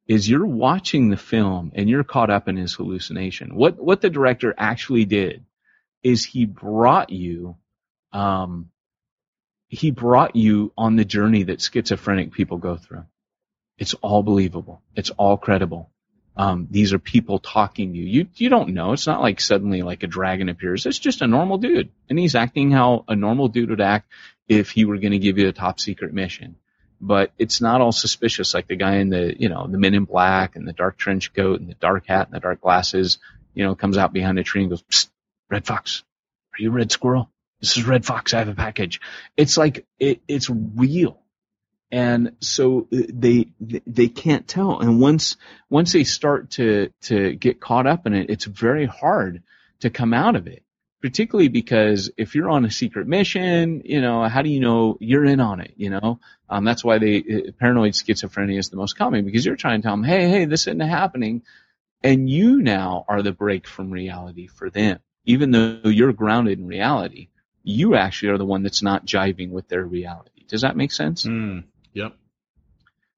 is you're watching the film and you're caught up in his hallucination. What what the director actually did is he brought you um, he brought you on the journey that schizophrenic people go through. It's all believable. It's all credible. Um, these are people talking to you. You you don't know. It's not like suddenly like a dragon appears. It's just a normal dude, and he's acting how a normal dude would act if he were going to give you a top secret mission. But it's not all suspicious like the guy in the you know the Men in Black and the dark trench coat and the dark hat and the dark glasses. You know, comes out behind a tree and goes, Psst, "Red Fox, are you Red Squirrel? This is Red Fox. I have a package." It's like it, it's real and so uh, they they can't tell. And once once they start to to get caught up in it it's very hard to come out of it particularly because if you're on a secret mission you know how do you know you're in on it you know? Um, that's why they uh, paranoid schizophrenia is the most common because you're trying to tell them hey hey this isn't happening. And you now are the break from reality for them. Even though you're grounded in reality you actually are the one that's not jiving with their reality. Does that make sense? Hmm. Yep.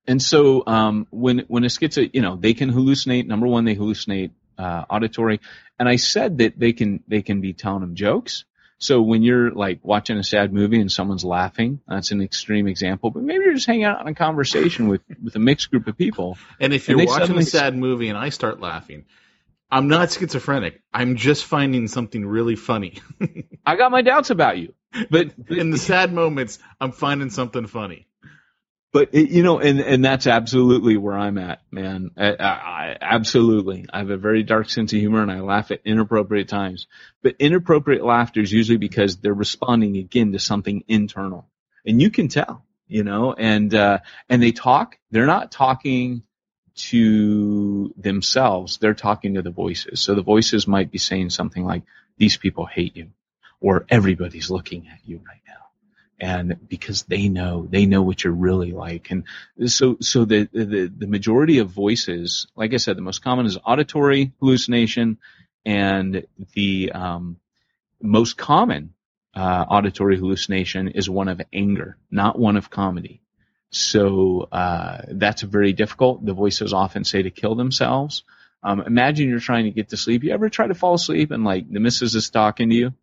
and so um, when when a schizo, you know, they can hallucinate. Number one, they hallucinate uh, auditory. And I said that they can they can be telling them jokes, So when you're like watching a sad movie and someone's laughing, that's an extreme example. But maybe you're just hanging out in a conversation with with a mixed group of people. And if you're they watching a sad movie and I start laughing, I'm not schizophrenic. I'm just finding something really funny. I got my doubts about you, but In the sad moments, I'm finding something funny. But it, you know, and and that's absolutely where I'm at, man. I, I, absolutely, I have a very dark sense of humor, and I laugh at inappropriate times. But inappropriate laughter is usually because they're responding again to something internal, and you can tell, you know. And uh, and they talk. They're not talking to themselves. They're talking to the voices. So the voices might be saying something like, "These people hate you," or "Everybody's looking at you right now." And because they know they know what you're really like. And so so the the the majority of voices like i said the most common is auditory hallucination and the um, most common uh, auditory hallucination is one of anger not one of comedy. So uh, that's very difficult. The voices often say to kill themselves. Um, imagine you're trying to get to sleep. You ever try to fall asleep and like the missus is talking to you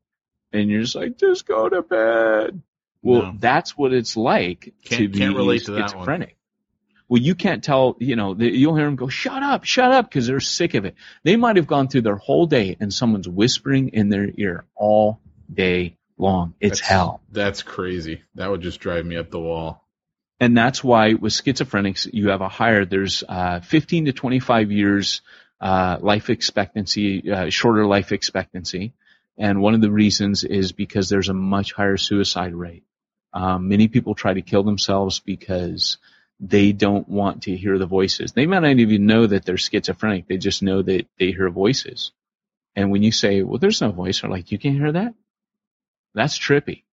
and you're just like just go to bed well, No. that's what it's like to Can't- be can't relate to that one. schizophrenic. Well, you can't tell, you know, the, you'll hear them go, shut up, shut up, because they're sick of it. They might have gone through their whole day and someone's whispering in their ear all day long. It's That's- hell. That's crazy. That would just drive me up the wall. And that's why with schizophrenics, you have a higher, there's uh, 15 to 25 years uh, life expectancy, uh, shorter life expectancy. And one of the reasons is because there's a much higher suicide rate. Um, many people try to kill themselves because they don't want to hear the voices. They might not even know that they're schizophrenic. They just know that they hear voices. And when you say, well, there's no voice, they're like, you can't hear that? That's trippy.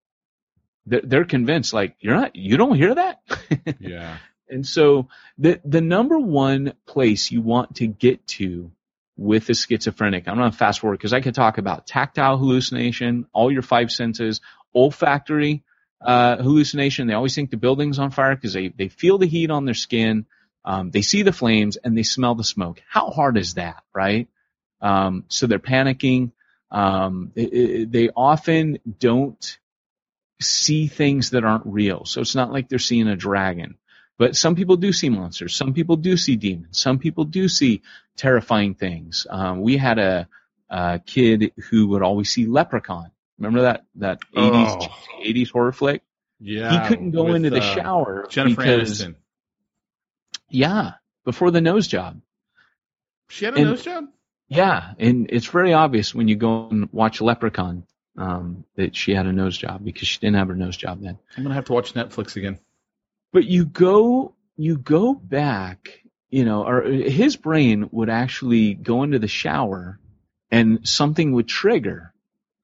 They're, they're convinced, like, you're not, you don't hear that? Yeah. And so the the number one place you want to get to with a schizophrenic, I'm going to fast forward because I could talk about tactile hallucination, all your five senses, olfactory uh, hallucination. They always think the building's on fire because they they feel the heat on their skin, um, they see the flames, and they smell the smoke. How hard is that, right? Um, so they're panicking. Um, they often don't see things that aren't real. So it's not like they're seeing a dragon. But some people do see monsters. Some people do see demons. Some people do see terrifying things. Um, we had a, a kid who would always see Leprechaun. Remember that that 80s Oh. horror flick? Yeah. he couldn't go with, into the uh, shower Jennifer because Aniston. yeah, before the nose job. She had a and- nose job? Yeah, and it's very obvious when you go and watch Leprechaun um, that she had a nose job because she didn't have her nose job then. I'm gonna have to watch Netflix again. but you go you go back you know or his brain would actually go into the shower and something would trigger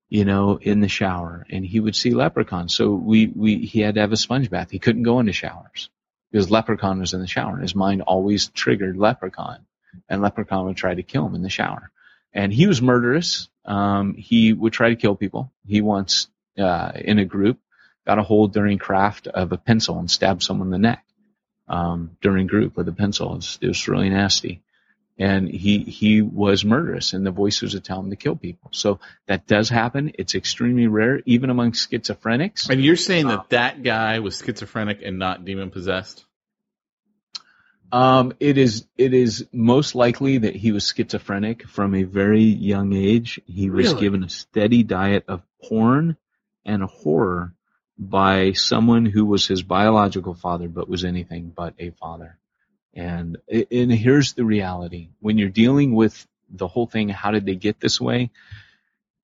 you know in the shower and he would see leprechaun so we we he had to have a sponge bath. He couldn't go into showers because leprechaun was in the shower and his mind always triggered leprechaun and leprechaun would try to kill him in the shower. And he was murderous. Um he would try to kill people. He once uh in a group got a hold during craft of a pencil and stabbed someone in the neck um, during group with a pencil. It was, it was really nasty. And he he was murderous, and the voices would tell him to kill people. So that does happen. It's extremely rare, even among schizophrenics. And you're saying that that guy was schizophrenic and not demon possessed? Um, it is it is most likely that he was schizophrenic from a very young age. He was Really? given a steady diet of porn and horror by someone who was his biological father, but was anything but a father. And and here's the reality: when you're dealing with the whole thing, how did they get this way?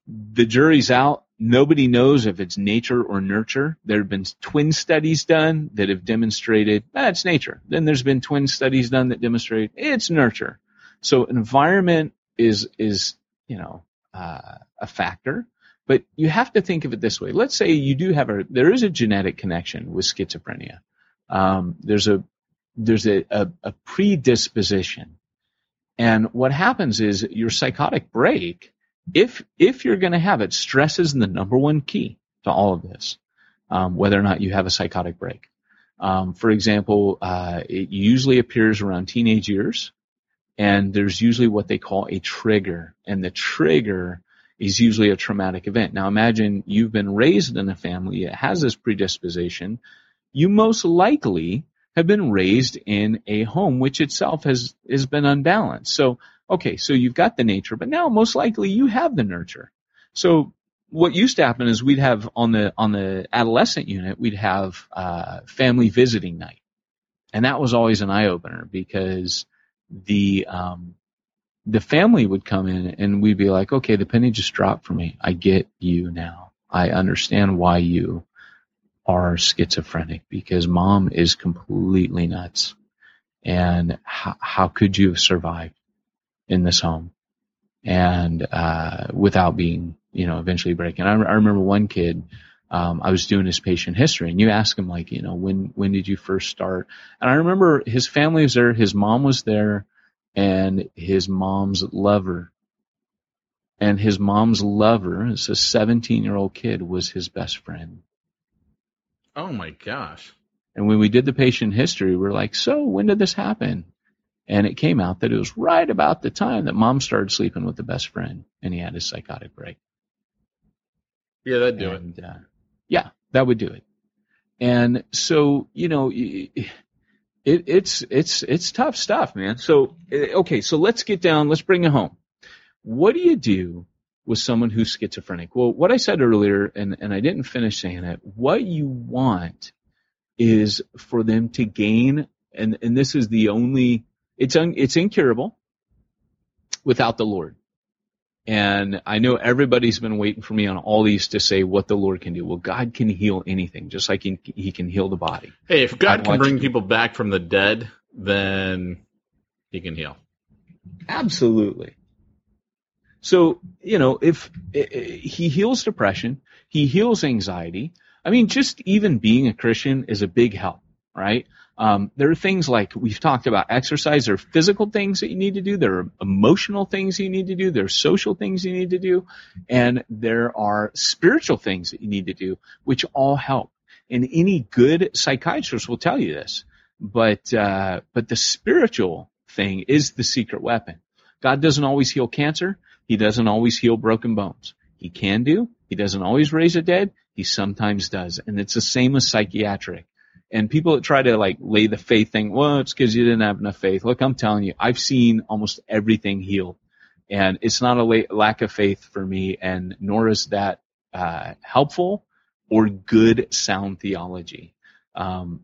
The jury's out. Nobody knows if it's nature or nurture. There have been twin studies done that have demonstrated that's nature. Then there's been twin studies done that demonstrate it's nurture. So environment is is you know uh, a factor, but you have to think of it this way. Let's say you do have a there is a genetic connection with schizophrenia. Um, there's a there's a, a, a predisposition, and what happens is your psychotic break if if you're going to have it, stress is the number one key to all of this, um, whether or not you have a psychotic break. Um, for example, uh, it usually appears around teenage years, and there's usually what they call a trigger, and the trigger is usually a traumatic event. Now imagine you've been raised in a family that has this predisposition. You most likely have been raised in a home which itself has, has been unbalanced. So, okay, so you've got the nature, but now most likely you have the nurture. So what used to happen is we'd have on the, on the adolescent unit, we'd have, uh, family visiting night. And that was always an eye opener because the, um, the family would come in and we'd be like, okay, the penny just dropped for me. I get you now. I understand why you are schizophrenic because mom is completely nuts. And how, how could you have survived in this home and, uh, without being, you know, eventually breaking? I, I remember one kid, um, I was doing his patient history and you ask him like, you know, when, when did you first start? And I remember his family was there, his mom was there and his mom's lover. And his mom's lover, as a 17 year old kid, was his best friend. Oh my gosh. And when we did the patient history, we were like, so when did this happen? And it came out that it was right about the time that mom started sleeping with the best friend and he had his psychotic break. Yeah, that'd do and, it. Uh, yeah, that would do it. And so, you know, it, it's, it's, it's tough stuff, man. So, eh, okay, so let's get down, let's bring it home. What do you do with someone who's schizophrenic? Well, what I said earlier, and, and I didn't finish saying it, what you want is for them to gain, and, and this is the only, it's, un, it's incurable without the Lord. And I know everybody's been waiting for me on all these to say what the Lord can do. Well, God can heal anything, just like he, he can heal the body. Hey, if God can bring people back from the dead, then he can heal. Absolutely. So, you know, if he heals depression, he heals anxiety. I mean, just even being a Christian is a big help, right? Um, there are things like we've talked about exercise. There are physical things that you need to do. There are emotional things you need to do. There are social things you need to do. And there are spiritual things that you need to do, which all help. And any good psychiatrist will tell you this. But, uh, but the spiritual thing is the secret weapon. God doesn't always heal cancer. He doesn't always heal broken bones. He can do. He doesn't always raise the dead. He sometimes does. And it's the same with psychiatric. And people that try to like lay the faith thing, well, it's because you didn't have enough faith. Look, I'm telling you, I've seen almost everything healed. And it's not a la- lack of faith for me, and nor is that uh, helpful or good sound theology. Um,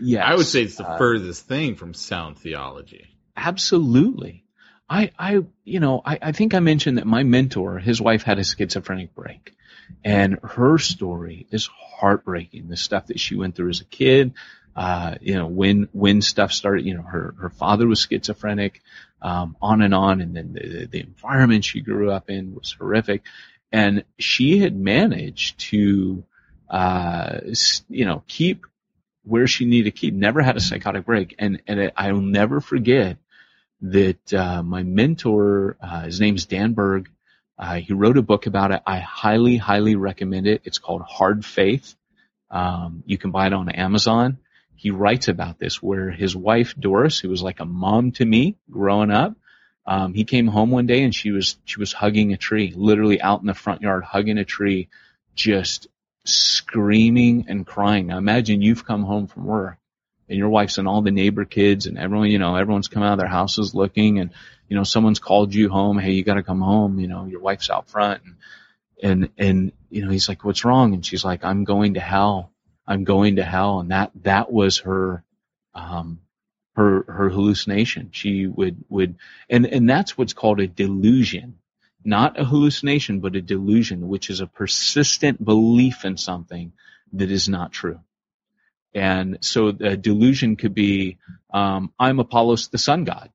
yeah, I would say it's the uh, furthest thing from sound theology. Absolutely. I, I, you know, I, I think I mentioned that my mentor, his wife had a schizophrenic break. And her story is heartbreaking. The stuff that she went through as a kid, uh, you know, when, when stuff started, you know, her, her father was schizophrenic, um, on and on. And then the, the environment she grew up in was horrific. And she had managed to, uh, you know, keep where she needed to keep, never had a psychotic break. And, and I'll never forget that, uh, my mentor, uh, his name's Dan Berg, uh, he wrote a book about it. I highly, highly recommend it. It's called Hard Faith. Um, you can buy it on Amazon. He writes about this where his wife Doris, who was like a mom to me growing up, um, he came home one day and she was she was hugging a tree, literally out in the front yard hugging a tree, just screaming and crying. Now imagine you've come home from work and your wife's and all the neighbor kids and everyone, you know, everyone's come out of their houses looking and, you know, someone's called you home. Hey, you got to come home. You know, your wife's out front and, and, and, you know, he's like, what's wrong? And she's like, I'm going to hell. I'm going to hell. And that, that was her, um, her, her hallucination. She would, would, and, and that's what's called a delusion. Not a hallucination, but a delusion, which is a persistent belief in something that is not true. And so the delusion could be, um, I'm Apollos, the sun god.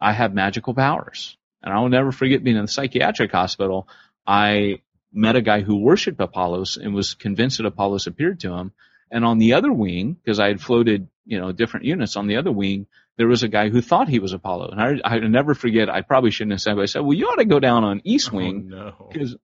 I have magical powers. And I will never forget being in the psychiatric hospital. I met a guy who worshiped Apollos and was convinced that Apollos appeared to him. And on the other wing, because I had floated, you know, different units on the other wing, there was a guy who thought he was Apollo. And I, I never forget, I probably shouldn't have said, but I said, well, you ought to go down on East oh, Wing. Because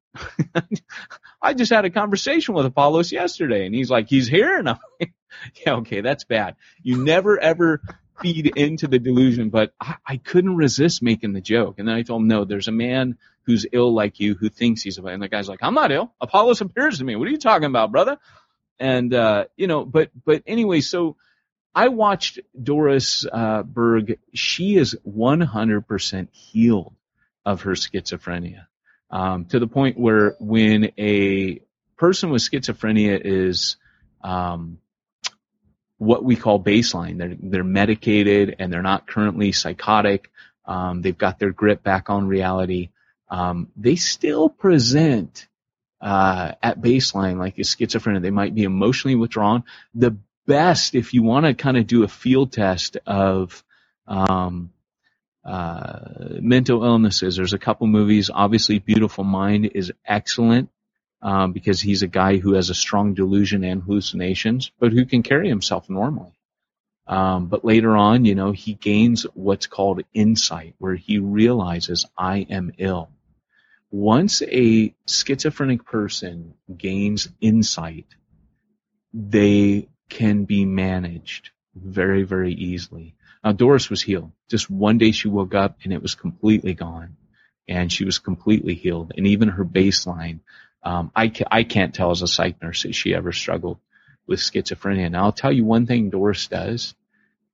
I just had a conversation with Apollos yesterday and he's like, he's here. And I'm like, yeah, okay, that's bad. You never ever feed into the delusion, but I, I couldn't resist making the joke. And then I told him, no, there's a man who's ill like you who thinks he's ill. And the guy's like, I'm not ill. Apollos appears to me. What are you talking about, brother? And, uh, you know, but, but anyway, so I watched Doris, uh, Berg. She is 100% healed of her schizophrenia. Um, to the point where when a person with schizophrenia is, um, what we call baseline. They're they're medicated and they're not currently psychotic. Um, they've got their grip back on reality. Um, they still present uh, at baseline like a schizophrenia. They might be emotionally withdrawn. The best, if you want to kind of do a field test of um, uh, mental illnesses, there's a couple movies. Obviously, Beautiful Mind is excellent um, because he's a guy who has a strong delusion and hallucinations, but who can carry himself normally. Um, but later on, you know, he gains what's called insight, where he realizes I am ill. Once a schizophrenic person gains insight, they can be managed very, very easily. Now, Doris was healed. Just one day she woke up and it was completely gone. And she was completely healed. And even her baseline um, I, ca- I can't tell as a psych nurse that she ever struggled with schizophrenia. And I'll tell you one thing Doris does,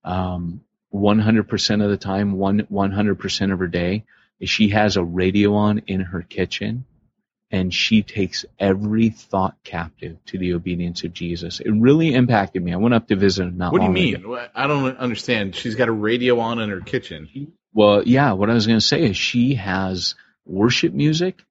um, 100% of the time, one, 100% of her day, is she has a radio on in her kitchen and she takes every thought captive to the obedience of Jesus. It really impacted me. I went up to visit her not What do you mean? ago. I don't understand. She's got a radio on in her kitchen. Well, yeah, what I was going to say is she has worship music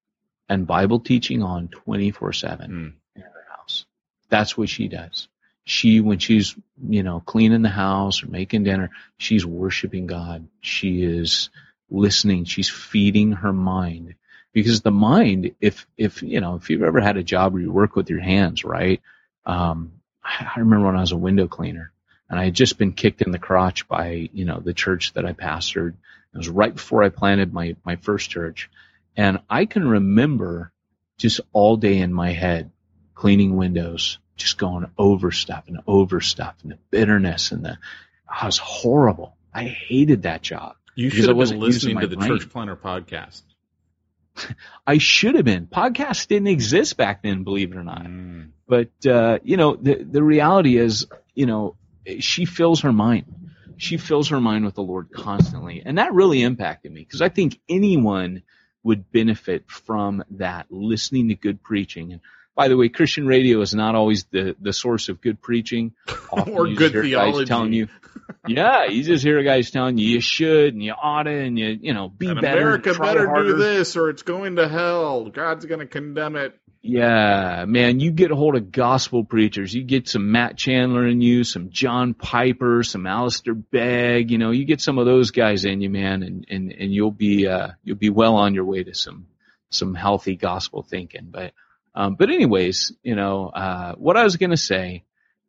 and Bible teaching on 24 7 Hmm. in her house. That's what she does. She, when she's, you know, cleaning the house or making dinner, she's worshiping God. She is listening. She's feeding her mind because the mind, if, if, you know, if you've ever had a job where you work with your hands, right? Um, I I remember when I was a window cleaner and I had just been kicked in the crotch by, you know, the church that I pastored. It was right before I planted my, my first church. And I can remember just all day in my head cleaning windows, just going over stuff and over stuff and the bitterness and the, it was horrible. I hated that job. You should have been listening to the brain. Church Planter podcast. I should have been. Podcasts didn't exist back then, believe it or not. But uh, you know, the the reality is, you know, she fills her mind. She fills her mind with the Lord constantly, and that really impacted me because I think anyone would benefit from that, listening to good preaching. And by the way, Christian radio is not always the the source of good preaching. Often Or good just hear guys theology. telling you, yeah, you just hear guys telling you you should and you oughta and you you know be And better. America better harder. do this or it's going to hell. God's going to condemn it. Yeah, man, you get a hold of gospel preachers. You get some Matt Chandler in you, some John Piper, some Alistair Begg, you know, you get some of those guys in you, man, and, and, and you'll be, uh, you'll be well on your way to some, some healthy gospel thinking. But, um, but anyways, you know, uh, what I was to say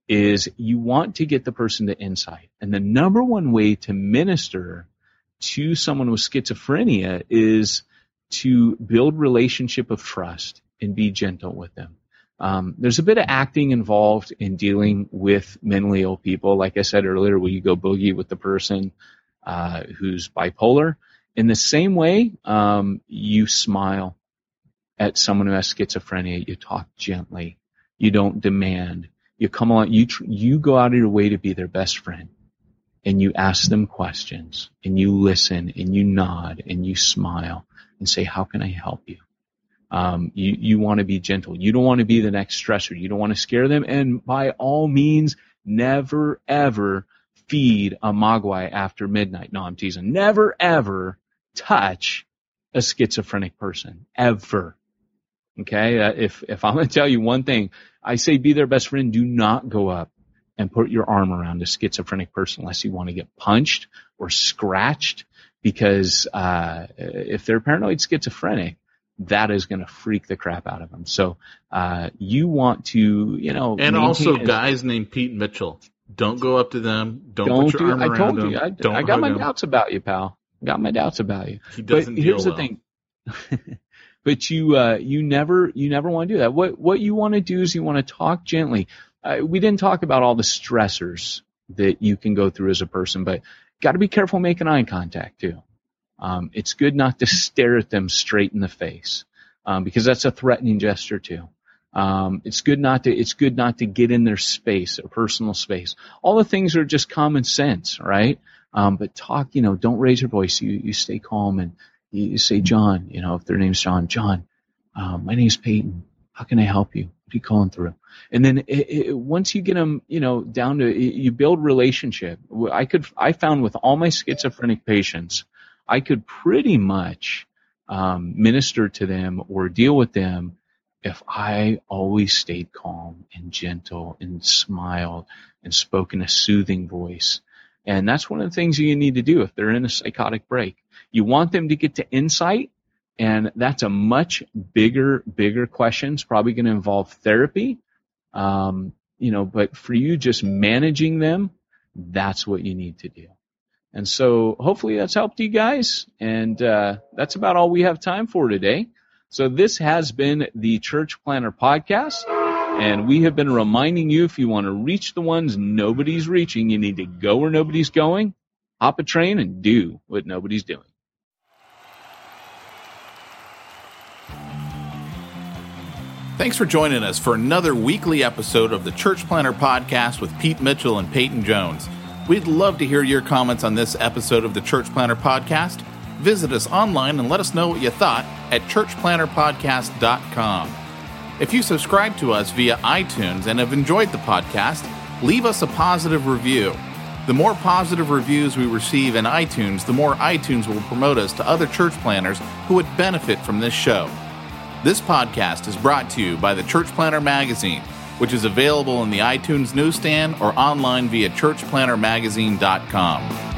is you want to get the person to insight. And the number one way to minister to someone with schizophrenia is to build relationship of trust and be gentle with them. Um, there's a bit of acting involved in dealing with mentally ill people. Like I said earlier, where you go boogie with the person uh, who's bipolar. In the same way, um, you smile at someone who has schizophrenia. You talk gently. You don't demand. You come along. You tr- you go out of your way to be their best friend, and you ask them questions, and you listen, and you nod, and you smile, and say, "How can I help you?" Um, you, you want to be gentle. You don't want to be the next stressor. You don't want to scare them. And by all means, never ever feed a mogwai after midnight. No, I'm teasing. Never ever touch a schizophrenic person. Ever. Okay. Uh, if, if I'm going to tell you one thing, I say be their best friend. Do not go up and put your arm around a schizophrenic person unless you want to get punched or scratched because, uh, if they're paranoid schizophrenic, that is going to freak the crap out of them. So, uh, you want to, you know, And also guys named Pete Mitchell. Don't go up to them. Don't, don't put your do. arm I around told them. you. I, don't I got my him. doubts about you, pal. Got my doubts about you. He doesn't here's deal the well. thing. but you, uh, you never, you never want to do that. What, what you want to do is you want to talk gently. Uh, we didn't talk about all the stressors that you can go through as a person, but got to be careful making eye contact too. Um, it's good not to stare at them straight in the face um, because that's a threatening gesture too. Um, it's good not to it's good not to get in their space, their personal space. All the things are just common sense, right? Um, but talk, you know, don't raise your voice. You you stay calm and you, say, John, you know, if their name's John, John, um, my name's Peyton. How can I help you? What are you calling through? And then it, it, once you get them, you know, down to you build relationship. I could I found with all my schizophrenic patients, I could pretty much um, minister to them or deal with them if I always stayed calm and gentle and smiled and spoke in a soothing voice. And that's one of the things you need to do if they're in a psychotic break. You want them to get to insight, and that's a much bigger, bigger question. It's probably going to involve therapy. Um, you know, but for you just managing them, that's what you need to do. And so hopefully that's helped you guys. And uh, that's about all we have time for today. So this has been the Church Planter Podcast. And we have been reminding you if you want to reach the ones nobody's reaching, you need to go where nobody's going, hop a train, and do what nobody's doing. Thanks for joining us for another weekly episode of the Church Planter Podcast with Pete Mitchell and Peyton Jones. We'd love to hear your comments on this episode of the Church Planter Podcast. Visit us online and let us know what you thought at churchplanterpodcast.com. If you subscribe to us via iTunes and have enjoyed the podcast, leave us a positive review. The more positive reviews we receive in iTunes, the more iTunes will promote us to other church planters who would benefit from this show. This podcast is brought to you by the Church Planter Magazine, which is available in the iTunes newsstand or online via churchplantermagazine.com.